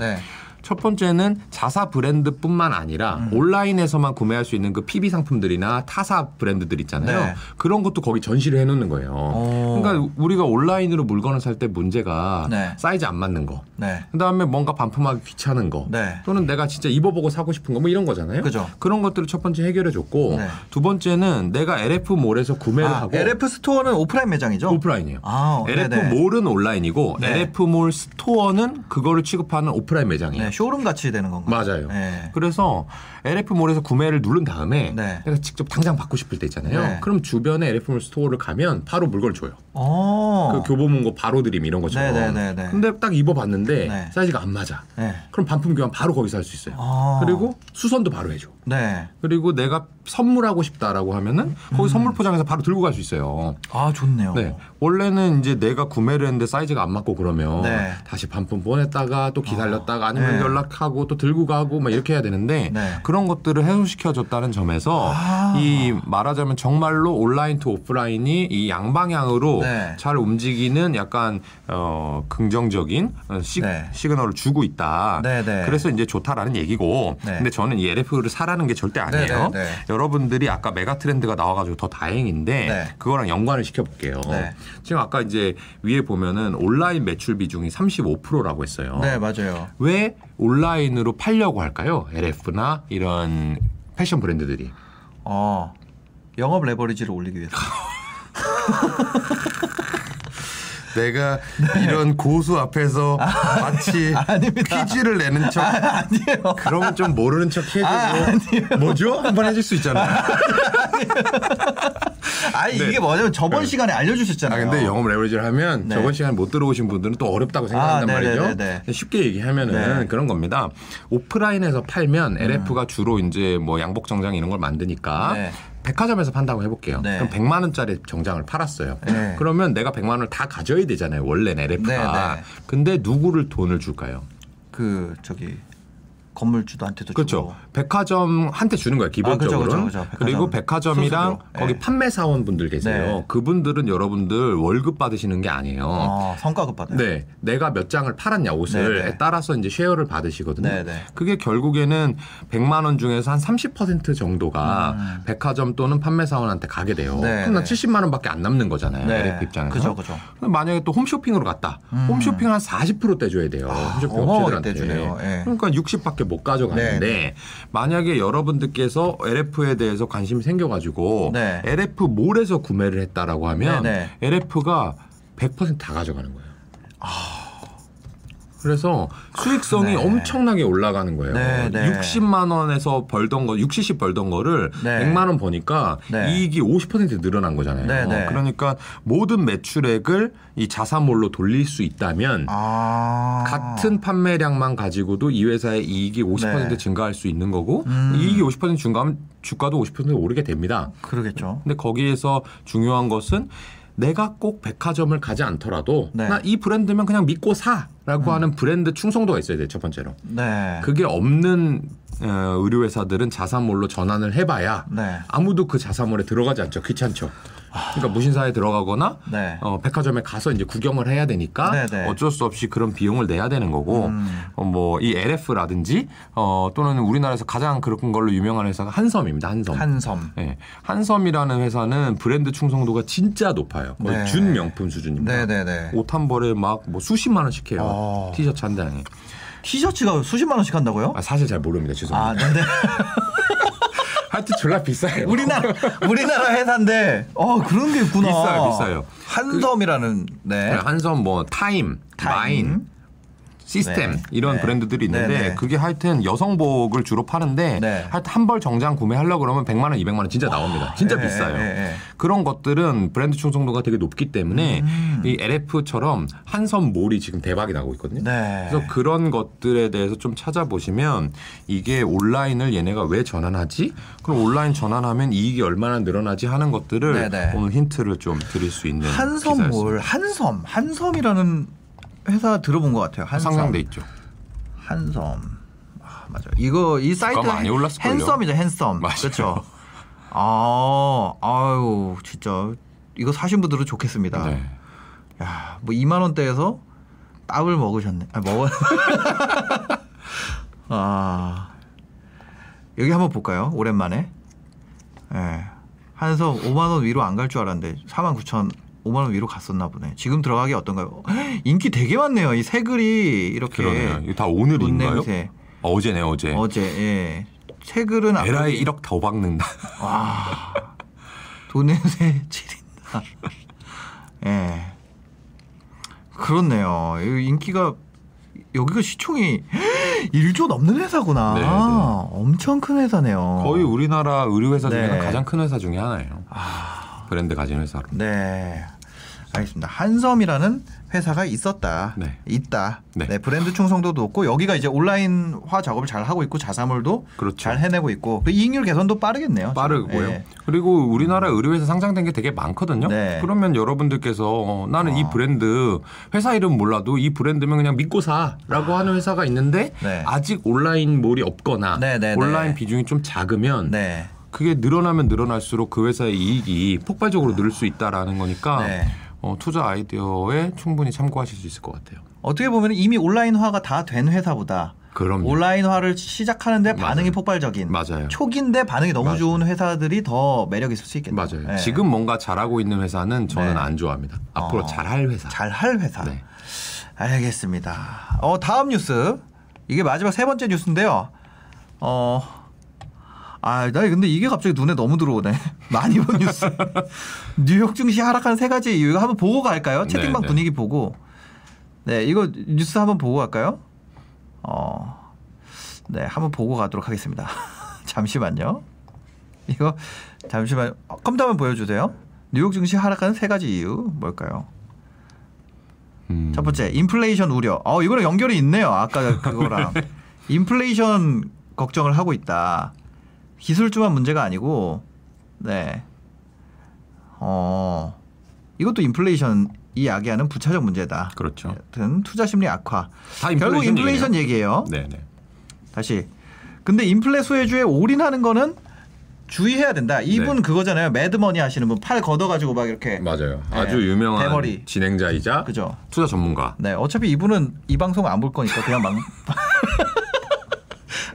네. 첫 번째는 자사 브랜드뿐만 아니라 음. 온라인에서만 구매할 수 있는 그 PB 상품들이나 타사 브랜드들 있잖아요. 네. 그런 것도 거기 전시를 해놓는 거예요. 오. 그러니까 우리가 온라인으로 물건을 살 때 문제가 네. 사이즈 안 맞는 거. 네. 그다음에 뭔가 반품하기 귀찮은 거 네. 또는 내가 진짜 입어보고 사고 싶은 거 뭐 이런 거잖아요. 그죠. 그런 것들을 첫 번째 해결해 줬고 네. 두 번째는 내가 LF몰에서 구매를 아, 하고 LF 스토어는 오프라인 매장이죠? 오프라인이에요. 아, 네네. LF몰은 온라인이고 네. LF몰 스토어는 그거를 취급하는 오프라인 매장이에요. 네, 쇼룸 같이 되는 건가요? 맞아요. 네. 그래서 LF몰에서 구매를 누른 다음에 네. 내가 직접 당장 받고 싶을 때 있잖아요. 네. 그럼 주변에 LF몰 스토어를 가면 바로 물건을 줘요. 어. 그 교보문고 바로 드림 이런 것처럼. 네네네네. 근데 딱 입어봤는데 네. 사이즈가 안 맞아. 네. 그럼 반품 교환 바로 거기서 할 수 있어요. 아. 그리고 수선도 바로 해줘. 네. 그리고 내가 선물하고 싶다라고 하면은 거기 선물 포장해서 바로 들고 갈 수 있어요. 아 좋네요. 네. 원래는 이제 내가 구매를 했는데 사이즈가 안 맞고 그러면 네. 다시 반품 보냈다가 또 기다렸다가 아니면 네. 연락하고 또 들고 가고 막 이렇게 해야 되는데 네. 그런 것들을 해소시켜 줬다는 점에서 아. 이 말하자면 정말로 온라인 to 오프라인이 이 양방향으로 네. 잘 움직이는 약간 어 긍정적인 어, 시, 네. 시그널을 주고 있다. 네, 네. 그래서 이제 좋다라는 얘기고 네. 근데 저는 이 LF를 사라는 게 절대 아니에요. 네, 네, 네. 여러분들이 아까 메가 트렌드가 나와가지고 더 다행인데 네. 그거랑 연관을 시켜볼게요. 네. 지금 아까 이제 위에 보면은 온라인 매출 비중이 35%라고 했어요. 네 맞아요. 왜 온라인으로 팔려고 할까요? LF나 이런 패션 브랜드들이. 어 영업 레버리지를 올리기 위해서. *laughs* *laughs* 내가 이런 고수 앞에서 마치 아닙니다. 퀴즈를 내는 척 아 니에요. 그러면 좀 모르는 척 해주고 뭐죠? 한번 해줄 수 있잖아요. *laughs* 아니 네. 이게 뭐냐면 저번 네. 시간에 아 알려주셨잖아요. 근데 영업 레버리지를 하면 네. 저번 시간 못 들어오신 분들은 또 어렵다고 생각한단 아, 말이죠. 네네네네. 쉽게 얘기하면은 네. 그런 겁니다. 오프라인에서 팔면 LF가 주로 이제 뭐 양복 정장 이런 걸 만드니까 네. 백화점에서 판다고 해볼게요. 네. 그럼 100만 원짜리 정장을 팔았어요. 네. 그러면 내가 100만 원을 다 가져야 되잖아요. 원래는 LF가. 네, 네. 근데 누구를 돈을 줄까요? 그 저기 건물주도한테도 그렇죠. 백화점한테 주는 거예요, 기본적으로. 아, 그죠, 그죠, 그죠. 백화점 그리고 백화점이랑 소수로. 거기 네. 판매 사원분들 계세요. 네. 그분들은 여러분들 월급 받으시는 게 아니에요. 어, 성과급 받아요. 네, 내가 몇 장을 팔았냐 옷을 네, 네. 따라서 이제 쉐어를 받으시거든요. 네, 네. 그게 결국에는 100만 원 중에서 한 30% 정도가 백화점 또는 판매 사원한테 가게 돼요. 음. 네, 그럼 난 네. 70만 원밖에 안 남는 거잖아요. 네. LF 입장에서. 그죠, 그죠. 근데 만약에 또 홈쇼핑으로 갔다. 홈쇼핑 한 40% 떼줘야 돼요. 홈쇼핑 아, 어마어마하게 업체들한테. 떼주네요. 예. 그러니까 60밖에 못 가져가는데 네, 만약에 여러분들께서 LF에 대해서 관심이 생겨가지고 네. LF 몰에서 구매를 했다라고 하면 네, LF가 100%다 가져가는 거예요. 그래서 수익성이 네. 엄청나게 올라가는 거예요. 네, 네. 60만 원에서 벌던 거, 60, 70 벌던 거를 네. 100만 원 버니까 네. 이익이 50% 늘어난 거잖아요. 네, 네. 그러니까 모든 매출액을 이 자산몰로 돌릴 수 있다면 아. 같은 판매량만 가지고도 이 회사의 이익이 50% 네. 증가할 수 있는 거고 음. 이익이 50% 증가하면 주가도 50% 오르게 됩니다. 그러겠죠. 근데 거기에서 중요한 것은 내가 꼭 백화점을 가지 않더라도 네. 음. 나이 브랜드면 그냥 믿고 사라고 하는 브랜드 충성도가 있어야 돼요. 첫 번째로. 네. 그게 없는 어, 의료회사들은 자산몰로 전환을 해봐야 네. 아무도 그 자산몰에 들어가지 않죠. 귀찮죠. 그러니까 무신사에 들어가거나 네. 어, 백화점에 가서 이제 구경을 해야 되니까 네, 네. 어쩔 수 없이 그런 비용을 내야 되는 거고 음. 어, 뭐이 LF라든지 어, 또는 우리나라에서 가장 그런 걸로 유명한 회사가 한섬입니다. 한섬. 한섬. 예, 한섬이라는 회사는 브랜드 충성도가 진짜 높아요. 거의 네. 준 명품 수준입니다. 네네네. 옷 한 벌에 막 뭐 수십만 원씩 해요. 어. 티셔츠 한 장에. 티셔츠가 수십만 원씩 한다고요? 아, 사실 잘 모릅니다. 죄송합니다. 아, 네네. *laughs* 하여튼 졸라 비싸요. 우리나라 우리나라 회사인데 어 그런 게 있구나. 비싸요, 비싸요. 한섬이라는 네. 네, 한섬 뭐 타임, 타임. 마인, 시스템 네. 이런 네. 브랜드들이 있는데 네, 네. 그게 하여튼 여성복을 주로 파는데 네. 하여튼 한 벌 정장 구매하려고 그러면 100만 원, 200만 원 진짜 나옵니다. 진짜 예, 비싸요. 그런 것들은 브랜드 충성도가 되게 높기 때문에 음. 이 LF처럼 한섬몰이 지금 대박이 나고 있거든요. 네. 그래서 그런 것들에 대해서 좀 찾아보시면 이게 온라인을 얘네가 왜 전환하지? 그럼 온라인 전환하면 이익이 얼마나 늘어나지 하는 것들을 네, 네. 오늘 힌트를 좀 드릴 수 있는 한섬몰. 한섬 한섬이라는 회사 들어본 것 같아요. 한섬. 상상돼 있죠. 한섬. 아, 맞아. 이거 이 사이트 많이 올랐을걸요? 핸섬이죠, 핸섬. 맞아요. 그렇죠. 아, 아유, 진짜 이거 사신 분들은 좋겠습니다. 네. 야, 뭐 2만 원대에서 따블 먹으셨네. 아, 먹어. *laughs* 아. 여기 한번 볼까요? 오랜만에. 예. 한섬 5만 원 위로 안 갈 줄 알았는데 4만 9천 5만 원 위로 갔었나 보네. 지금 들어가기 어떤가요? *gasps* 인기 되게 많네요. 이 새 글이 이렇게 그러네요. 이거 다돈 오늘인가요? 냄새. 어제네 어제. 어제 예. 새 글은 에라이 1억 더 박는다. 와. 돈 냄새 *laughs* 지린다. 예. 그렇네요. 이 인기가 여기가 시총이 *gasps* 1조 넘는 회사구나. 네, 네. 엄청 큰 회사네요. 거의 우리나라 의류 회사 중에는 네. 아. 가장 큰 회사 중에 하나예요. 브랜드 가진 회사로. 네. 알겠습니다. 한섬이라는 회사가 있었다. 네. 있다. 네. 네. 브랜드 충성도도 높고 여기가 이제 온라인화 작업을 잘 하고 있고 자사몰도 그렇죠. 잘 해내고 있고 그 이익률 개선도 빠르겠네요. 빠르고요. 예. 그리고 우리나라 의류회사 상장된 게 되게 많거든요. 네. 그러면 여러분들께서 어, 나는 이 브랜드 회사 이름 몰라도 이 브랜드면 그냥 믿고 사라고 하는 회사가 있는데 네. 아직 온라인 몰이 없거나 네, 네, 온라인 네. 비중이 좀 작으면 네. 그게 늘어나면 늘어날수록 그 회사의 이익이 폭발적으로 늘 수 있다라는 거니까 네. 어, 투자 아이디어에 충분히 참고하실 수 있을 것 같아요. 어떻게 보면 이미 온라인화가 다 된 회사보다 그럼요. 온라인화를 시작하는데 맞아요. 반응이 폭발적인 맞아요. 초기인데 반응이 너무 맞아요. 좋은 회사들이 더 매력 있을 수 있겠네요. 맞아요. 네. 지금 뭔가 잘하고 있는 회사는 저는 네. 안 좋아합니다. 앞으로 어. 잘할 회사. 잘할 회사. 네. 알겠습니다. 어 다음 뉴스 이게 마지막 세 번째 뉴스인데요. 어. 아, 나 근데 이게 갑자기 눈에 너무 들어오네. *laughs* 많이 본 뉴스. *laughs* 뉴욕 증시 하락한 세 가지 이유. 이거 한번 보고 갈까요? 채팅방 네, 네. 분위기 보고. 네, 이거 뉴스 한번 보고 갈까요? 어. 네, 한번 보고 가도록 하겠습니다. *laughs* 잠시만요. 이거 잠시만 어, 컴퓨터 한번 보여주세요. 뉴욕 증시 하락한 세 가지 이유 뭘까요? 음. 첫 번째 인플레이션 우려. 어 이거랑 연결이 있네요. 아까 그거랑 인플레이션 걱정을 하고 있다. 기술주만 문제가 아니고 네. 어 이것도 인플레이션 이 야기하는 부차적 문제다. 그렇죠. 여튼 투자 심리 악화. 다 결국 인플레이션 인플레이션 얘기예요. 네, 네. 다시. 근데 인플레 소외주에 올인하는 거는 주의해야 된다. 이분 네. 그거잖아요. 매드머니 하시는 분 팔 걷어가지고 막 이렇게. 맞아요. 네. 아주 유명한 대머리. 진행자이자 그죠. 투자 전문가. 네, 어차피 이분은 이 방송 안 볼 거니까 그냥 막. *laughs*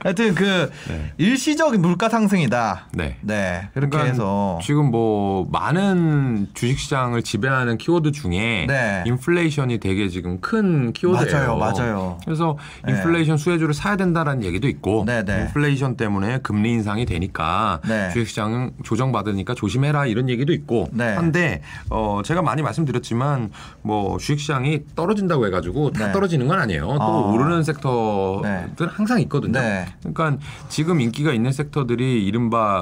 하여튼 그 네. 일시적인 물가 상승이다. 네. 네, 그렇게 그러니까 해서 지금 뭐 많은 주식 시장을 지배하는 키워드 중에 네. 인플레이션이 되게 지금 큰 키워드예요. 맞아요, 맞아요. 그래서 네. 인플레이션 수혜주를 사야 된다라는 얘기도 있고 네, 네. 인플레이션 때문에 금리 인상이 되니까 네. 주식 시장은 조정 받으니까 조심해라 이런 얘기도 있고 네. 한데 어 제가 많이 말씀드렸지만 뭐 주식 시장이 떨어진다고 해 가지고 다 네. 떨어지는 건 아니에요. 또 어. 오르는 섹터들 항상 있거든요. 네. 그러니까 지금 인기가 있는 섹터들이 이른바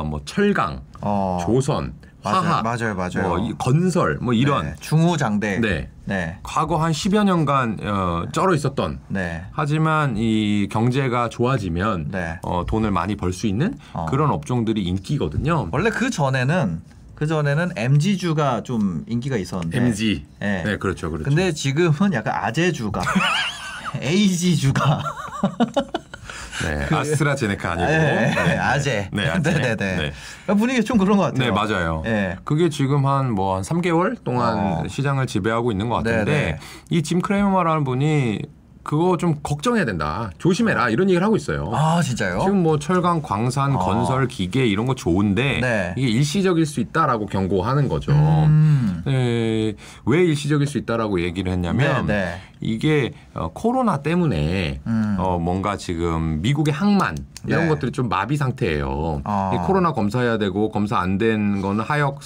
어, 뭐 철강, 어, 조선, 화학, 맞아요, 맞아요. 뭐 이- 건설, 뭐 이런 네, 중후장대. 네. 네. 과거 한 10여 년간 어, 쩔어 있었던 네. 하지만 이 경제가 좋아지면 네. 어, 돈을 많이 벌 수 있는 어. 그런 업종들이 인기거든요. 원래 그 전에는 그 전에는 MG주가 좀 인기가 있었는데. MG. 네. 네, 그렇죠, 그렇죠. 근데 지금은 약간 아재주가 *laughs* AG주가 네, 아스트라제네카 아니고 네, 네, 아재. 네, *laughs* 아재. 네네네. 네. 분위기가 좀 그런 것 같아요. 네, 맞아요. 네. 그게 지금 한 뭐한 3개월 동안 어. 시장을 지배하고 있는 것 같은데 네네. 이 짐 크레머라는 분이 그거 좀 걱정해야 된다. 조심해라. 이런 얘기를 하고 있어요. 아 진짜요? 지금 뭐 철강, 광산, 어. 건설, 기계 이런 거 좋은데 네. 이게 일시적일 수 있다라고 경고하는 거죠. 음. 네, 왜 일시적일 수 있다라고 얘기를 했냐면 네, 네. 이게 어, 코로나 때문에 음. 어, 뭔가 지금 미국의 항만 이런 네. 것들이 좀 마비 상태예요. 아. 이 코로나 검사해야 되고 검사 안된 거는 하역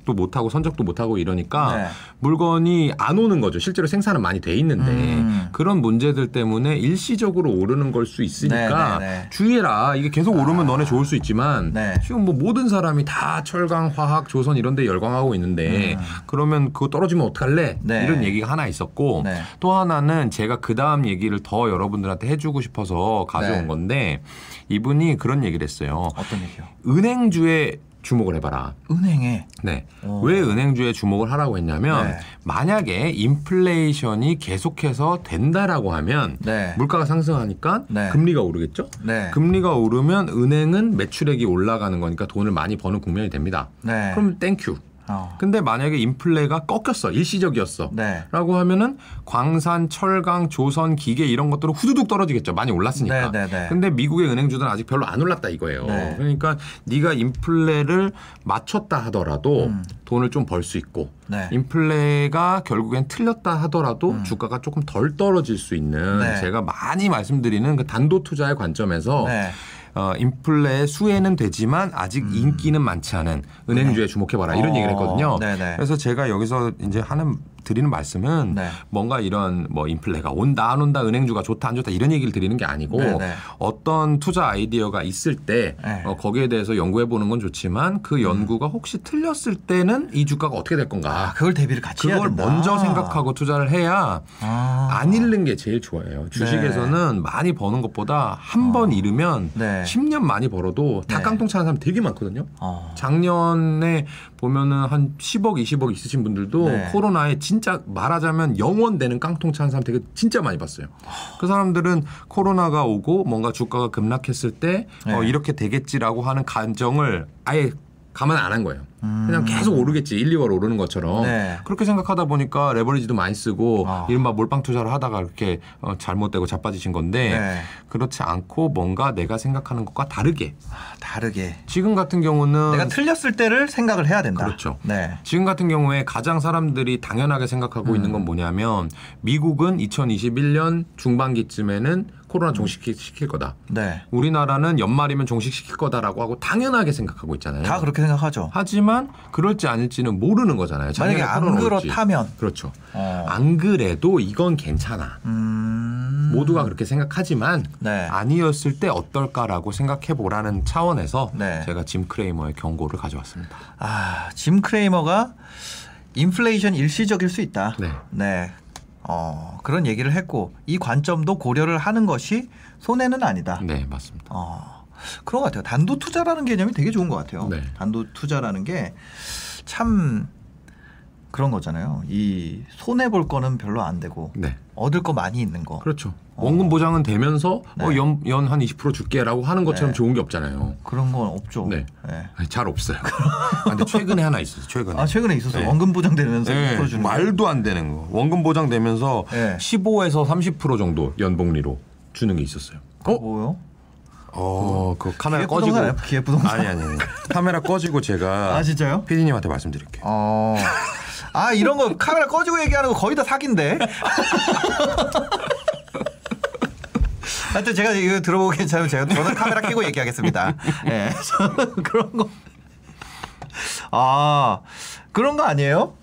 사- 도 못하고 선적도 못하고 이러니까 네. 물건이 안 오는 거죠. 실제로 생산은 많이 돼 있는데 음. 그런 문제들 때문에 일시적으로 오르는 걸 수 있으니까 네, 네, 네. 주의해라. 이게 계속 오르면 너네 좋을 수 있지만 네. 지금 뭐 모든 사람이 다 철강, 화학, 조선 이런 데 열광하고 있는데 그러면 그거 떨어지면 어떡할래? 음. 네. 이런 얘기가 하나 있었고 네. 또 하나는 제가 그 다음 얘기를 더 여러분들한테 해주고 싶어서 가져온 네. 건데 이분이 그런 얘기를 했어요. 어떤 얘기요? 은행주에 주목을 해봐라. 은행에 네. 오. 왜 은행주에 주목을 하라고 했냐면 네. 만약에 인플레이션이 계속해서 된다라고 하면 네. 물가가 상승하니까 네. 금리가 오르겠죠? 네. 금리가 오르면 은행은 매출액이 올라가는 거니까 돈을 많이 버는 국면이 됩니다. 네. 그럼 thank you. 어. 근데 만약에 인플레가 꺾였어. 일시적이었어. 네. 라고 하면은 광산, 철강, 조선, 기계 이런 것들은 후두둑 떨어지겠죠. 많이 올랐으니까. 네, 네, 네. 근데 미국의 은행주들은 아직 별로 안 올랐다 이거예요. 네. 그러니까 네가 인플레를 맞췄다 하더라도 돈을 좀 벌 수 있고 음. 네. 인플레가 결국엔 틀렸다 하더라도 주가가 조금 덜 떨어질 수 있는 음. 네. 제가 많이 말씀드리는 그 단도 투자의 관점에서 네. 어, 인플레의 수혜는 되지만 아직 인기는 많지 않은 은행주에 주목해봐라 이런 음. 어, 얘기를 했거든요. 네네. 그래서 제가 여기서 이제 하는 드리는 말씀은 네. 뭔가 이런 뭐 인플레가 온다 안 온다 은행주가 좋다 안 좋다 이런 얘기를 드리는 게 아니고 네, 네. 어떤 투자 아이디어가 있을 때 네. 어, 거기에 대해서 연구해 보는 건 좋지만 그 연구가 혹시 틀렸을 때는 이 주가가 어떻게 될 건가 아, 그걸 대비를 같이 그걸. 먼저 생각하고 투자를 해야 아. 안 잃는 게 제일 좋아요. 주식에서는 많이 버는 것보다 한번 잃으면 네. 10년 많이 벌어도 다 네. 깡통 차는 사람 되게 많거든요. 어. 작년에 보면은 한 10억, 20억 있으신 분들도 네. 코로나에 진짜 말하자면 영원 되는 깡통 차는 사람 되게 진짜 많이 봤어요. 그 사람들은 코로나가 오고 뭔가 주가가 급락했을 때 어, 네. 이렇게 되겠지라고 하는 감정을 아예 감안 안 한 거예요. 그냥 계속 오르겠지. 1, 2월 오르는 것처럼. 음. 네. 그렇게 생각하다 보니까 레버리지도 많이 쓰고 아. 이른바 몰빵 투자를 하다가 이렇게 어, 잘못되고 자빠지신 건데 네. 그렇지 않고 뭔가 내가 생각하는 것과 다르게 다르게. 지금 같은 경우는 내가 틀렸을 때를 생각을 해야 된다. 그렇죠. 네. 지금 같은 경우에 가장 사람들이 당연하게 생각하고 있는 음. 건 뭐냐면 미국은 2021년 중반기쯤에는 코로나 종식시킬 거다. 네. 우리나라는 연말이면 종식시킬 거다라고 하고 당연하게 생각하고 있잖아요. 다 그렇게 생각하죠. 하지만 그럴지 아닐지는 모르는 거잖아요. 만약에 안 코로나 올지. 그렇다면. 그렇죠. 어. 안 그래도 이건 괜찮아. 음. 모두가 그렇게 생각하지만 네. 아니었을 때 어떨까라고 생각해 보라는 차원에서 네. 제가 짐 크레이머의 경고를 가져왔습니다. 아, 짐 크레이머가 인플레이션 일시적일 수 있다. 네. 네. 어, 그런 얘기를 했고 이 관점도 고려를 하는 것이 손해는 아니다. 네, 맞습니다. 어, 그런 것 같아요. 단도 투자라는 개념이 되게 좋은 것 같아요. 네. 단도 투자라는 게 참 그런 거잖아요. 이 손해 볼 거는 별로 안 되고 네. 얻을 거 많이 있는 거. 그렇죠. 원금 보장은 되면서 네. 어, 연, 연 한 20% 줄게라고 하는 것처럼 네. 좋은 게 없잖아요. 그런 건 없죠. 네. 네. 아니, 잘 없어요. *laughs* 아, 근데 최근에 하나 있어요. 최근에. 아 최근에 있었어요. 네. 원금 보장되면서 네, 풀어주는 거. 말도 안 되는 거. 원금 보장되면서 네. 15에서 30% 정도 연복리로 주는 게 있었어요. 어? 뭐요? 어, 그 카메라 꺼지고? 기획 부동산? 아니 아니. 아니. 카메라 꺼지고 제가 *laughs* 아 진짜요? 피디님한테 말씀드릴게요. 어. 아 이런 거 카메라 꺼지고 얘기하는 거 거의 다 사기인데. *laughs* 하여튼 제가 이거 들어보기 괜찮으면 제가 저는 카메라 켜고 얘기하겠습니다. 예. 저는 *laughs* 그런 거. 아 그런 거 아니에요?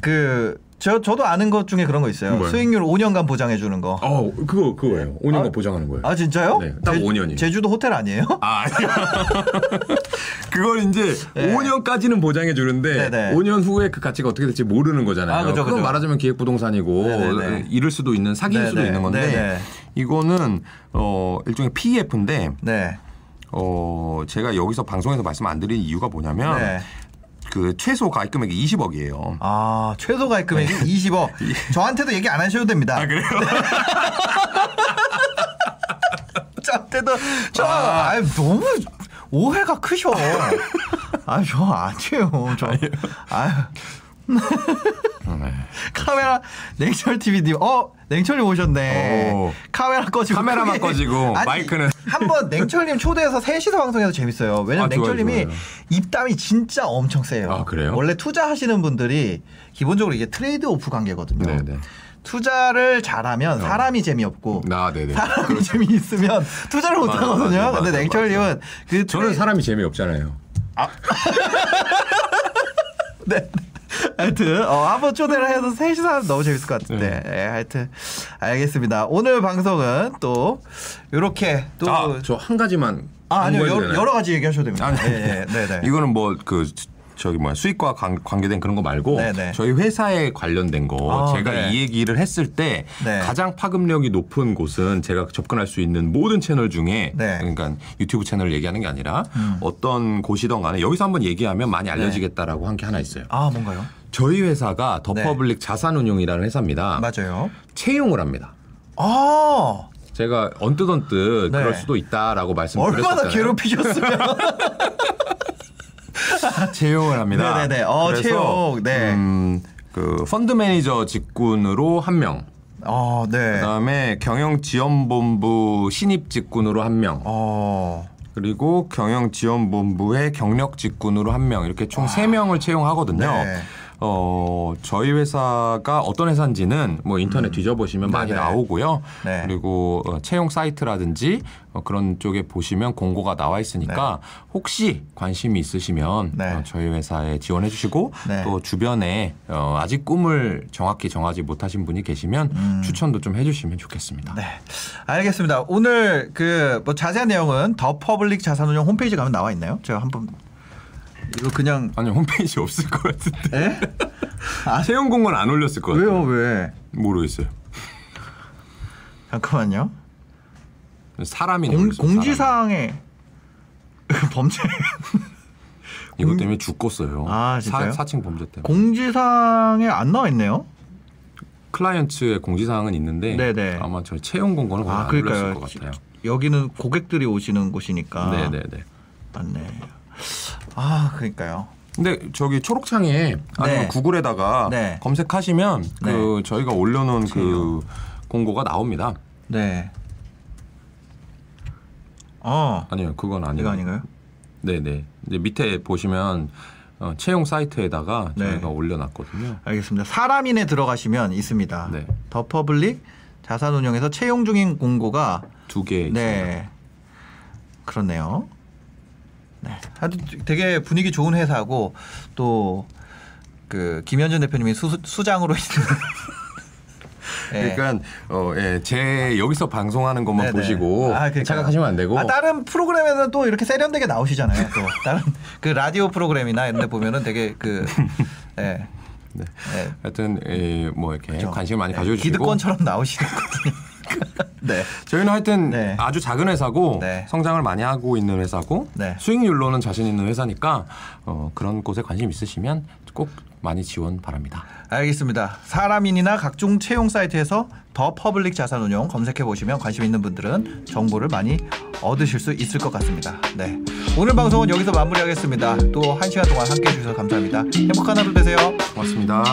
그 저 저도 아는 것 중에 그런 거 있어요. 뭐요? 수익률 5년간 보장해 주는 거. 어, 그거 그거예요. 5년간 아, 보장하는 거예요. 아 진짜요? 네, 딱 5년이에요. 제주도 호텔 아니에요? 아, 아니야. *laughs* 그걸 이제 네. 5년까지는 보장해 주는데 네네. 5년 후에 그 가치가 어떻게 될지 모르는 거잖아요. 아, 그죠, 그건 그죠. 말하자면 기획부동산이고 네네네. 잃을 수도 있는 사기일 수도 네네. 있는 건데 네네. 이거는 어 일종의 PEF인데 네. 어 제가 여기서 방송에서 말씀 안 드린 이유가 뭐냐면 네. 그 최소 가입 금액이 20억이에요. 아 최소 가입 금액이 20억. *laughs* 저한테도 얘기 안 하셔도 됩니다. 아 그래요? *laughs* 저한테도 저 아, 너무 오해가 크셔. *laughs* 아, 저 아니에요. 저. 아. *laughs* 카메라 냉철 TV님, 어 냉철님 오셨네. 오. 카메라 꺼지고 카메라만 크게. *laughs* 꺼지고 마이크는. 한번 냉철님 초대해서 셋이서 방송해서 재밌어요. 왜냐면 아, 냉철님이 좋아요. 입담이 진짜 엄청 세요. 아, 그래요? 원래 투자하시는 분들이 기본적으로 이게 trade-off 관계거든요. 네네. 투자를 잘하면 사람이 재미없고 아, 네네. 사람이 재미있으면 투자를 못 맞아, 하거든요. 맞아, 근데 냉철님은 그 저는 trade- 사람이 재미없잖아요. *laughs* 네. 하여튼 어, 한번 초대를 해서 셋이서 하면 너무 재밌을 것 같은데. 예, 하여튼 알겠습니다. 오늘 방송은 또 이렇게 또 아, 저한 가지만 아, 아니요 여러? 여러 가지 얘기하셔도 됩니다. 아니, 예, 예, 네, 네. 이거는 뭐그 저기 뭐야 수익과 관, 관계된 그런 거 말고 네네. 저희 회사에 관련된 거 아, 제가 네. 이 얘기를 했을 때 네. 가장 파급력이 높은 곳은 제가 접근할 수 있는 모든 채널 중에 네. 음. 그러니까 유튜브 채널을 얘기하는 게 아니라 어떤 곳이든 간에 여기서 한번 얘기하면 많이 알려지겠다라고 한 게 하나 있어요. 아 뭔가요? 저희 회사가 더 네. 퍼블릭 자산운용이라는 회사입니다. 맞아요. 채용을 합니다. 아 제가 언뜻 언뜻 네. 그럴 수도 있다라고 말씀드렸잖아요. 얼마나 괴롭히셨으면. *laughs* 채용을 합니다. 네네네. 어, 그래서, 채용. 네. 음, 그 펀드 매니저 직군으로 한 명. 어, 네. 그다음에 경영 지원 본부 신입 직군으로 한 명. 어. 그리고 경영 지원 본부의 경력 직군으로 한 명. 이렇게 총 세 명을 채용하거든요. 네. 어 저희 회사가 어떤 회사인지는 뭐 인터넷 뒤져보시면 많이 네네. 나오고요. 네. 그리고 어, 채용 사이트라든지 어, 그런 쪽에 보시면 공고가 나와 있으니까 혹시 관심이 있으시면 네. 어, 저희 회사에 지원해 주시고 네. 또 주변에 어, 아직 꿈을 정확히 정하지 못하신 분이 계시면 추천도 좀 해주시면 좋겠습니다. 음. 네. 알겠습니다. 오늘 그 뭐 자세한 내용은 더 퍼블릭 자산운용 홈페이지 가면 나와 있나요? 제가 한번 이거 그냥 아니 홈페이지 없을 것 같은데 에? 아, 채용 공고는 안 올렸을 것 같아요. 왜요? 왜? 모르겠어요. 잠깐만요. 사람이 공. 공지사항에 범죄 *laughs* 이것 때문에 죽겠어요. 아, 진짜요? 사, 칭 범죄 때문에. 공지사항에 안 나와 있네요. 클라이언트의 공지사항은 있는데 네네. 아마 저희 채용 공고는 아, 안 올렸을 그러니까요. 것 같아요. 여기는 고객들이 오시는 곳이니까. 네네네. 맞네. 아, 그러니까요. 근데 저기 초록창에 아니면 네. 구글에다가 네. 검색하시면 그 저희가 올려놓은 그 공고가 나옵니다. 네. 어, 아니요, 그건 아니에요. 이거 아닌가요? 네네. 이제 밑에 보시면 어, 채용 사이트에다가 네. 저희가 올려놨거든요. 알겠습니다. 사람인에 들어가시면 있습니다. 네. 더 퍼블릭 자산운용에서 채용 중인 공고가 두 개. 있습니다. 네. 그렇네요. 네. 아주 되게 분위기 좋은 회사고 또 그 김현준 대표님이 수, 수장으로 있는 *laughs* 네. 그러니까 어, 예, 제 여기서 방송하는 것만 네네. 보시고 아, 그러니까요. 착각하시면 안 되고 아, 다른 프로그램에는 또 이렇게 세련되게 나오시잖아요. 또 *laughs* 다른 그 라디오 프로그램이나 이런 데 보면은 되게 그 예. 네. 네. 하여튼 예, 뭐 이렇게 그렇죠. 관심을 많이 네, 가져주시고 기득권처럼 나오시거든요. *laughs* 네. 저희는 하여튼 네. 아주 작은 회사고 네. 성장을 많이 하고 있는 회사고 네. 수익률로는 자신 있는 회사니까 어, 그런 곳에 관심 있으시면 꼭 많이 지원 바랍니다. 알겠습니다. 사람인이나 각종 채용 사이트에서 더 퍼블릭 자산 운용 검색해 보시면 관심 있는 분들은 정보를 많이 얻으실 수 있을 것 같습니다. 네. 오늘 방송은 여기서 마무리하겠습니다. 또 한 시간 동안 함께 해주셔서 감사합니다. 행복한 하루 되세요. 고맙습니다.